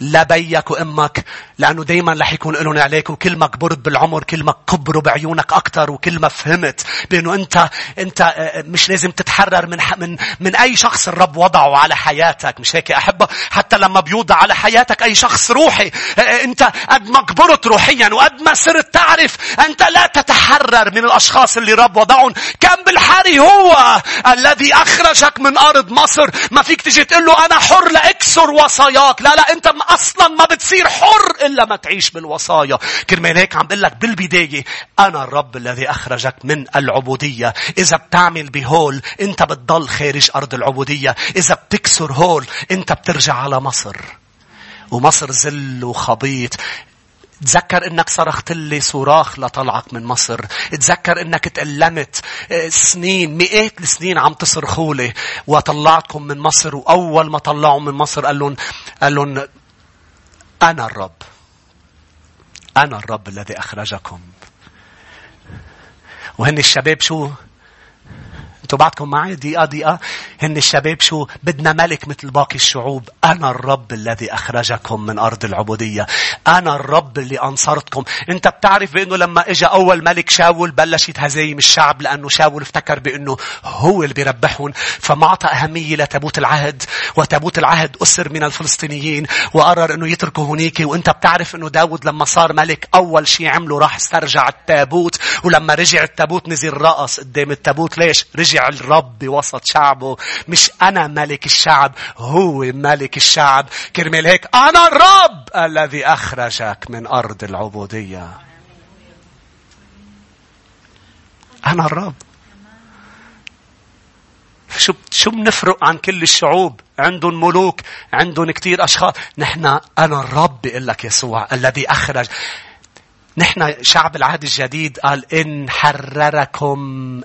لا بيك وأمك لأنه دائما رح يكون لهم عليك وكل ما كبرت بالعمر كل ما كبروا بعيونك أكثر وكل ما فهمت بأنه أنت أنت آه، مش لازم تتحرر من من من أي شخص الرب وضعه على حياتك. مش هيك أحبة؟ حتى لما بيوضع على حياتك أي شخص روحي آه، آه، أنت قد ما كبرت روحيا وقد ما صرت تعرف أنت لا تتحرر من الأشخاص اللي الرب وضعهم. كان بالحري هو الذي أخرجك من أرض مصر؟ ما فيك تجي تقول له أنا حر لأكسر وصاياك. لا لا أنت انت أصلا ما بتصير حر إلا ما تعيش بالوصايا. كرمال هيك عم بقول لك بالبداية أنا الرب الذي أخرجك من العبودية. إذا بتعمل بهول أنت بتضل خارج أرض العبودية. إذا بتكسر هول أنت بترجع على مصر. ومصر زل وخبيط. تذكر إنك صرخت لي صراخ لطلعك من مصر. تذكر إنك تألمت آه، سنين مئات السنين عم تصرخوا لي وطلعتكم من مصر وأول ما طلعوا من مصر قال لهم قال لهم أنا الرب. أنا الرب الذي أخرجكم. وهن الشباب شو أنتوا بعدكم معي دقيقة دقيقة. هن الشباب شو؟ بدنا ملك مثل باقي الشعوب. أنا الرب الذي أخرجكم من أرض العبودية. أنا الرب اللي أنصرتكم. أنت بتعرف بأنه لما إجا أول ملك شاول بلشت هزايم الشعب لأنه شاول افتكر بأنه هو اللي بيربحهم. فما أعطى أهمية لتابوت العهد. وتابوت العهد أسر من الفلسطينيين. وقرر أنه يتركه هنيك. وأنت بتعرف أنه داود لما صار ملك أول شيء عمله راح استرجع التابوت. ولما رجع التابوت نزل رقص قدام التابوت. ليش؟ رجع الرب بوسط شعبه. مش أنا ملك الشعب هو ملك الشعب. كرمال هيك أنا الرب الذي أخرجك من أرض العبودية. أنا الرب. شو شو بنفرق عن كل الشعوب؟ عندهم ملوك عندهم كثير أشخاص. نحن أنا الرب بيقول لك يسوع الذي أخرج. نحن شعب العهد الجديد قال إن حرركم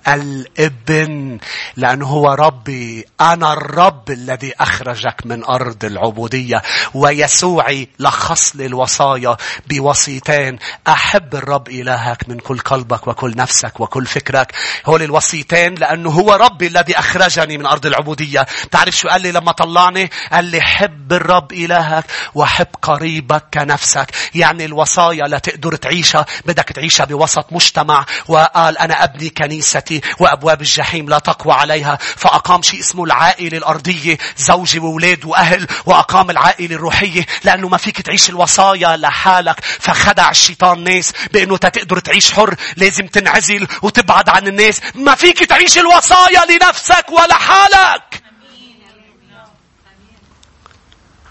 الإبن لأنه هو ربي. أنا الرب الذي أخرجك من أرض العبودية ويسوعي لخص لي الوصايا بوصيتين أحب الرب إلهك من كل قلبك وكل نفسك وكل فكرك. هول الوصيتين لأنه هو ربي الذي أخرجني من أرض العبودية. تعرف شو قال لي لما طلعني؟ قال لي حب الرب إلهك وحب قريبك كنفسك. يعني الوصايا لا تقدر تعيش تعيشها بدك تعيشها بوسط مجتمع وقال أنا أبني كنيستي وأبواب الجحيم لا تقوى عليها فأقام شيء اسمه العائلة الأرضية زوجي وولاد وأهل وأقام العائلة الروحية لأنه ما فيك تعيش الوصايا لحالك فخدع الشيطان ناس بأنه تقدر تعيش حر لازم تنعزل وتبعد عن الناس ما فيك تعيش الوصايا لنفسك ولحالك.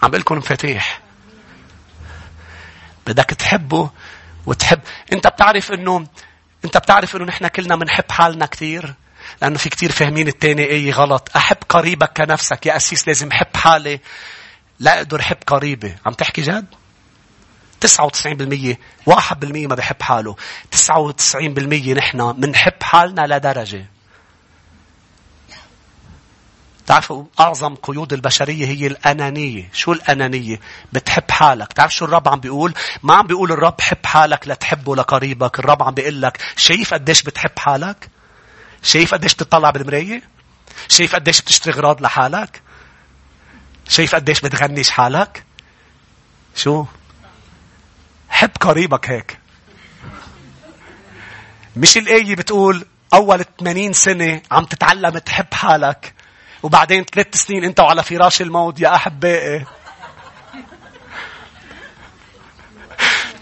عم بقول لكم مفاتيح. بدك تحبه وتحب. انت بتعرف انه انت بتعرف انه نحن كلنا بنحب حالنا كثير لأنه في كثير فاهمين التاني إيه غلط. أحب قريبك كنفسك. يا أسيس لازم احب حالي. لا أقدر أحب قريبي. عم تحكي جد؟ 99% 1% ما بحب حاله. 99% نحن بنحب حالنا لدرجة. تعرفوا أعظم قيود البشرية هي الأنانية. شو الأنانية؟ بتحب حالك. تعرف شو الرب عم بيقول؟ ما عم بيقول الرب حب حالك لتحبه لقريبك. الرب عم بيقول لك شايف قديش بتحب حالك؟ شايف قديش بتطلع بالمراية؟ شايف قديش بتشتري غراض لحالك؟ شايف قديش بتغنيش حالك؟ شو؟ حب قريبك هيك. مش الآية بتقول أول 80 سنة عم تتعلم تحب حالك وبعدين ثلاث سنين انت وعلى فراش الموت يا أحبائي.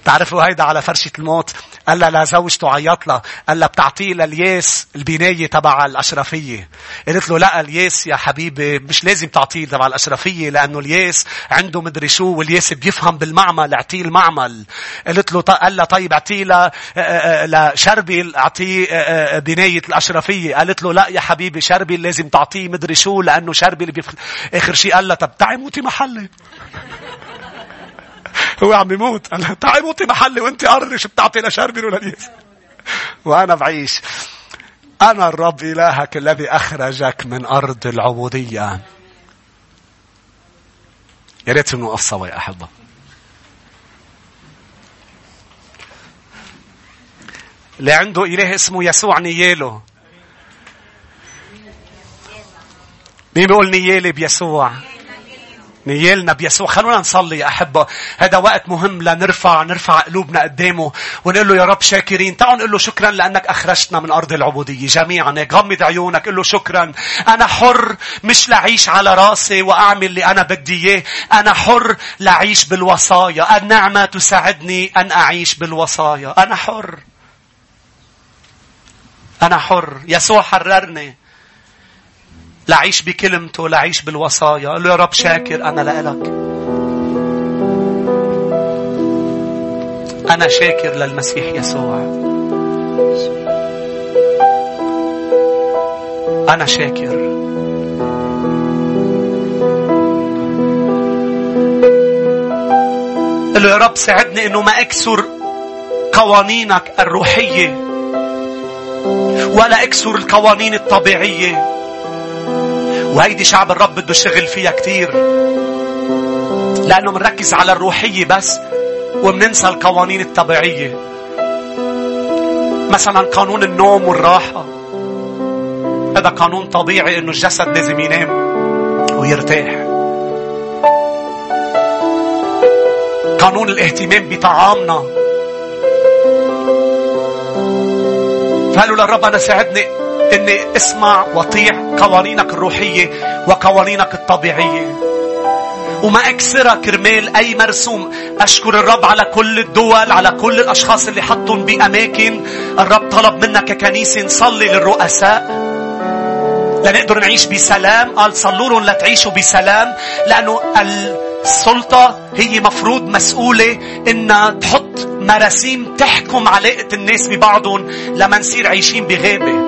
تعرفوا هيدا على فرشة الموت؟ قال لها لزوجته عيط لها. قال لها بتعطيه للياس البناية تبع الأشرفية. قالت له لا الياس يا حبيبي مش لازم تعطيه تبع الأشرفية لأنه الياس عنده مدري شو والياس بيفهم بالمعمل اعطيه المعمل. قالت له قال لها طيب اعطيه لشربي اعطيه بناية الأشرفية. قالت له لا يا حبيبي شربي لازم تعطيه مدري شو لأنه شربي اللي بيفهم آخر شيء قال لها طب تعي موتي محلي. هو عم يموت قال تعي موتي محلي وأنت قرري شو بتعطي لشربي ولا وأنا بعيش. أنا الرب إلهك الذي أخرجك من أرض العبودية. يا ريت نوقف سوا يا أحبه. اللي عنده إله اسمه يسوع نياله مين بيقول نيالي بيسوع؟ نيالنا بيسوع خلونا نصلي يا أحبة. هذا وقت مهم لنرفع نرفع قلوبنا قدامه ونقول له يا رب شاكرين. تعالوا نقول له شكرا لأنك أخرجتنا من أرض العبودية. جميعا غمض عيونك قل له شكرا. أنا حر مش لعيش على رأسي وأعمل اللي أنا بدي إياه. أنا حر لعيش بالوصايا. النعمة تساعدني أن أعيش بالوصايا. أنا حر. أنا حر. يسوع حررني. لعيش بكلمته لعيش بالوصايا. قال له يا رب شاكر أنا لإلك. أنا شاكر للمسيح يسوع. أنا شاكر. قال له يا رب ساعدني إنه ما أكسر قوانينك الروحية ولا أكسر القوانين الطبيعية. وهيدي شعب الرب بده يشتغل فيها كثير لأنه منركز على الروحية بس ومننسى القوانين الطبيعية. مثلا قانون النوم والراحة. هذا قانون طبيعي إنه الجسد لازم ينام ويرتاح. قانون الاهتمام بطعامنا. فقالوا للرب أنا ساعدني. إني اسمع واطيع قوانينك الروحية وقوانينك الطبيعية. وما أكسرها كرمال أي مرسوم. أشكر الرب على كل الدول على كل الأشخاص اللي حطهم بأماكن. الرب طلب منا ككنيسه نصلي للرؤساء. لنقدر نعيش بسلام. قال صلوا لهم لتعيشوا بسلام. لأنه السلطة هي مفروض مسؤولة إنها تحط مراسيم تحكم علاقة الناس ببعضهم لما نصير عايشين بغابة.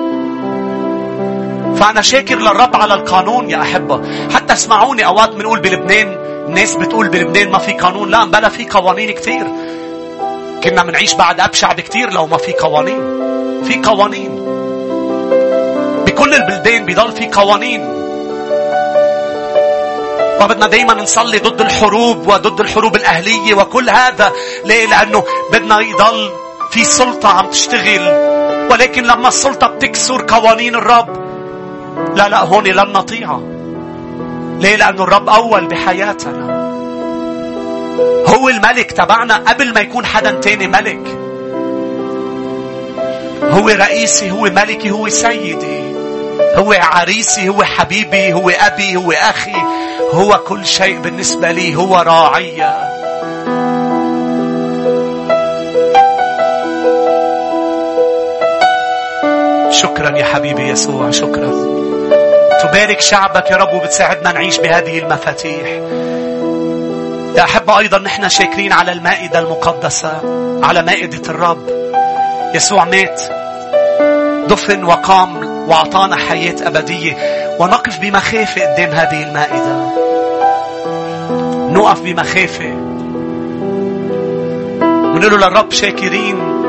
فأنا شاكر للرب على القانون يا أحبة. حتى اسمعوني أوقات بنقول بلبنان الناس بتقول بلبنان ما في قانون. لا بلا في قوانين كثير كنا بنعيش بعد أبشع بكثير لو ما في قوانين. في قوانين. بكل البلدان بضل في قوانين. فبدنا دايما نصلي ضد الحروب وضد الحروب الأهلية وكل هذا. ليه؟ لأنه بدنا يضل في سلطة عم تشتغل. ولكن لما السلطة بتكسر قوانين الرب لا لا هون لن نطيعه ليه لأنه الرب أول بحياتنا. هو الملك تبعنا قبل ما يكون حدا تاني ملك. هو رئيسي هو ملكي هو سيدي. هو عريسي هو حبيبي هو أبي هو أخي. هو كل شيء بالنسبة لي هو راعي. شكرا يا حبيبي يسوع شكرا. تبارك شعبك يا رب وبتساعدنا نعيش بهذه المفاتيح. يا أحبة أيضا نحن شاكرين على المائدة المقدسة على مائدة الرب. يسوع مات دفن وقام وأعطانا حياة أبدية. ونقف بمخافة قدام هذه المائدة. نقف بمخافة. ونقول للرب شاكرين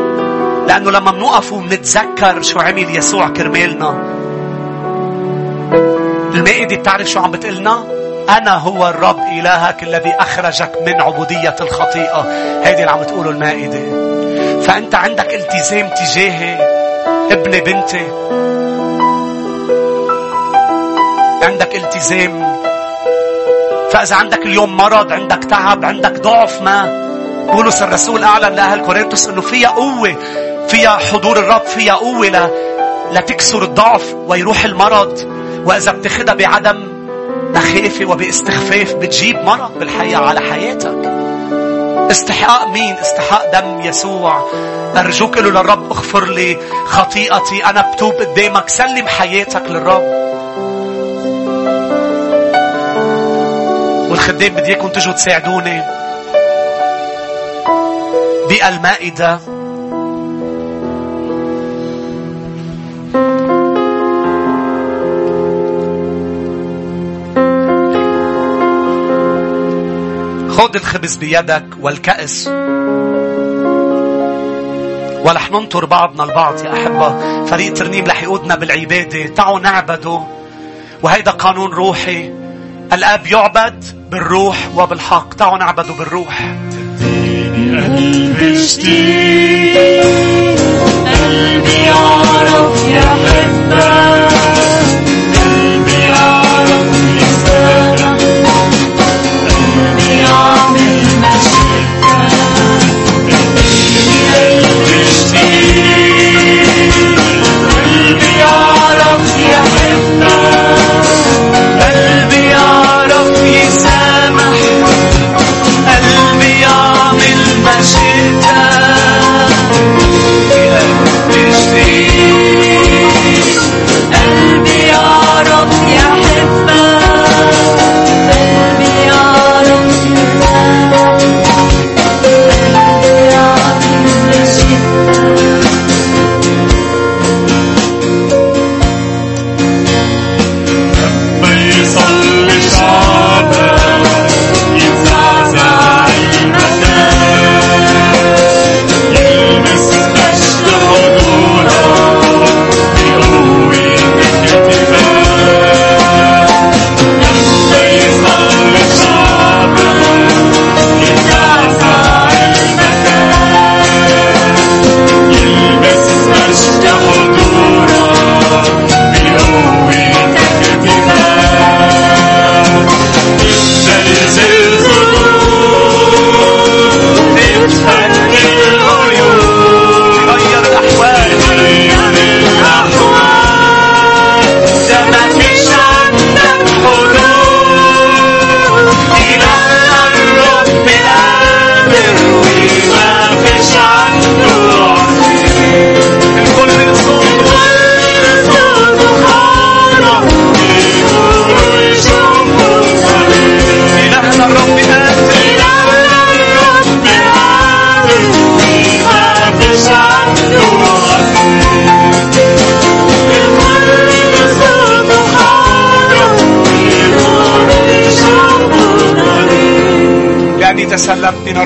لأنه لما بنقف وبنتذكر شو عمل يسوع كرمالنا المائدة بتعرف شو عم بتقلنا؟ أنا هو الرب إلهك الذي أخرجك من عبودية الخطيئة. هيدي اللي عم تقوله المائدة. فأنت عندك التزام تجاهي ابني بنتي. عندك التزام. فإذا عندك اليوم مرض عندك تعب عندك ضعف ما بولس الرسول أعلن لأهل كورنثوس أنه فيها قوة فيها حضور الرب فيها قوة ل... لتكسر الضعف ويروح المرض. وإذا بتاخدها بعدم مخافة وباستخفاف بتجيب مرض بالحياة على حياتك. استحقاق مين؟ استحقاق دم يسوع. أرجوك له للرب اغفر لي خطيئتي. أنا بتوب قدامك. سلم حياتك للرب. والخدام بدي إياكم تجوا تساعدوني. بالمائدة خذ الخبز بيدك والكأس. ورح ننطر بعضنا البعض يا أحبة. فريق ترنيم رح يقودنا بالعبادة. تعوا نعبده وهيدا قانون روحي. الآب يعبد بالروح وبالحق. تعوا نعبده بالروح. قلبي قلبي يعرف يحبك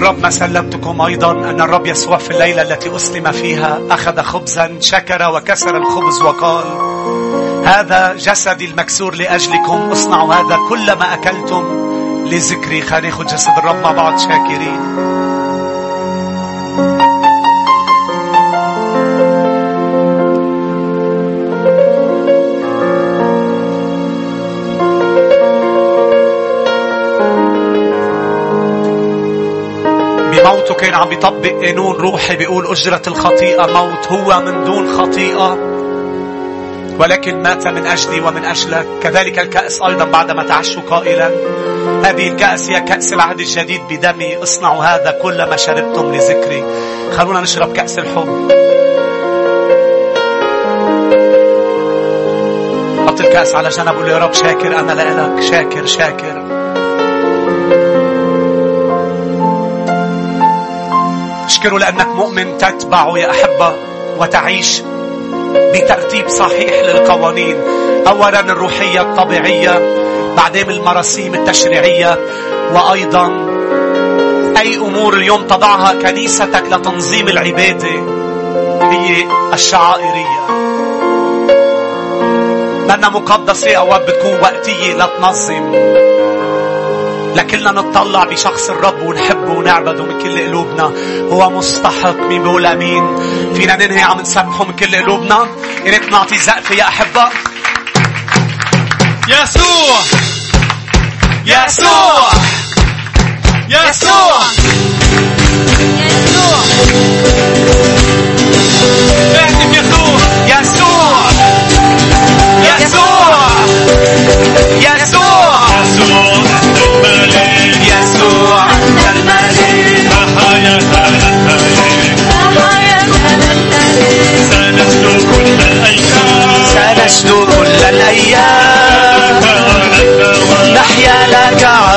الرب ما سلمتكم أيضا أن الرب يسوع في الليلة التي أسلم فيها أخذ خبزا شكر وكسر الخبز وقال هذا جسدي المكسور لأجلكم اصنعوا هذا كلما أكلتم لذكري. خلينا ناخذ جسد الرب مع بعض شاكرين. بموته كان عم بيطبق قانون روحي بيقول أجرة الخطيئة موت هو من دون خطيئة. ولكن مات من أجلي ومن أجلك. كذلك الكأس أيضا بعدما تعشوا قائلا. هذه الكأس هي كأس العهد الجديد بدمي. اصنعوا هذا كلما شربتم لذكري. خلونا نشرب كأس الحب. حط الكأس على جنب يا رب شاكر أنا لك شاكر شاكر. أشكره لأنك مؤمن تتبع يا أحبة وتعيش بترتيب صحيح للقوانين. أولا الروحية الطبيعية بعدين المراسيم التشريعية وأيضا أي أمور اليوم تضعها كنيستك لتنظيم العبادة هي الشعائرية. لأنها مقدسة أوقات بتكون وقتية لتنظم. لكلنا نتطلع بشخص الرب ونحبه ونعبده من كل قلوبنا. هو مستحق مين بيقول آمين؟ فينا ننهي عم نسبحه من كل قلوبنا. يا ريت نعطي زقفة يا أحبة. يسوع! يسوع! يسوع! يسوع! اهتف يسوع يسوع! يسوع! يسوع! يسوع!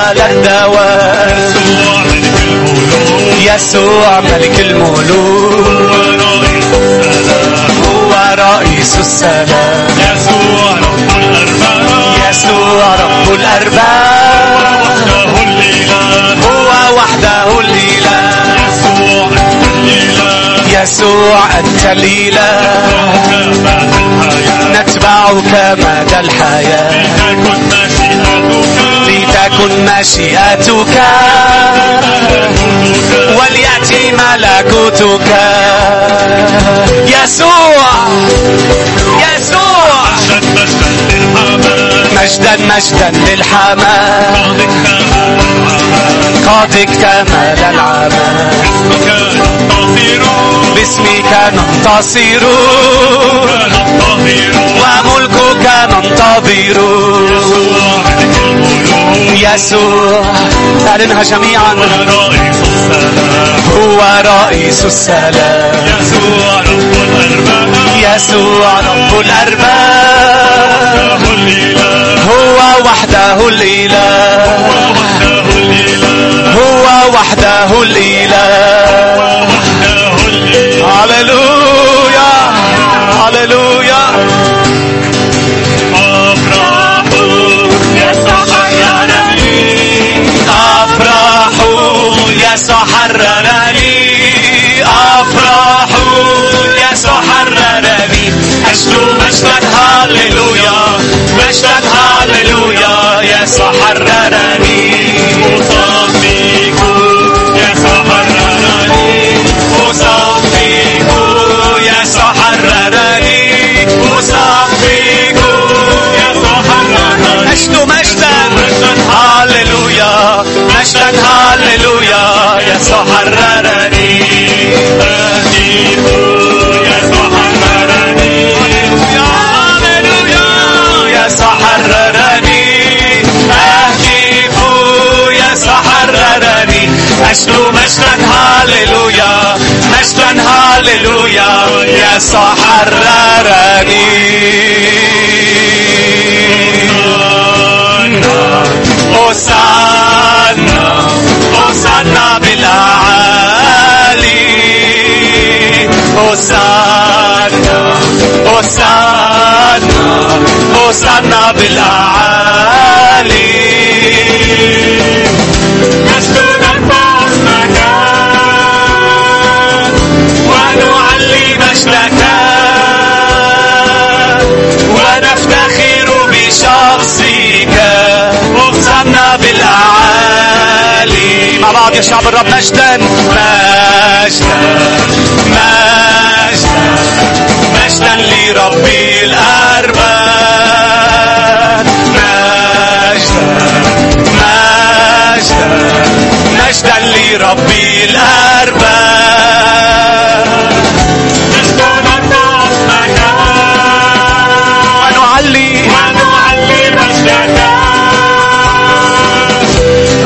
على الدوام. يسوع ملك الملوك. هو رئيس السلام. يسوع رب الأرباب. يسوع رب الأرباب هو وحده الإله. يسوع يسوع أنت الإله. نتبعك مدى الحياة. لتكن مشيئتك وليأتي ملكوتك يسوع يسوع. مجدا مجدا للحمام قد اكتمل ننتصر باسمك ننتصر. وملكك ننتظر. يسوع أعلنها جميعا ورئيس السلام. هو رئيس السلام. يسوع رب الأرباب يسوع رب الأرباب هو وحده الإله. هو وحده الإله. وحده الإله. هللويا. هللويا. مجدا هللويا يسوع حررني أصدق يسوع حررني أصدق يسوع حررني أصدق يسوع حررني أشدو مجدا هللويا مجدا هللويا يسوع حررني وصلنا بالأعالي. نسجد باسمك ونعلي مجدك ونفتخر بشخصك. وصلنا بالأعالي. مع بعض يا شعب الرب مجدا مجدا مجدا. مجدا لرب الأرباب. لربي الأرباب. نسكن اسمك ونعلي ونعلي مجدك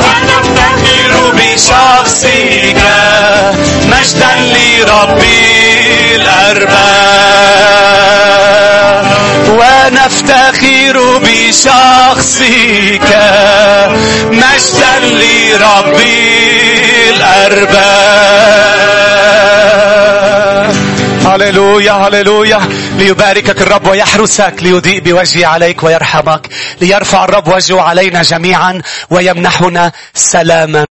ونفتخر بشخصك مجدا لربي الأرباب ونفتخر بشخصك مجدا لربي الأرباب. هللويا هللويا. ليباركك الرب ويحرسك ليضيء بوجهه عليك ويرحمك ليرفع الرب وجهه علينا جميعا ويمنحنا سلاما.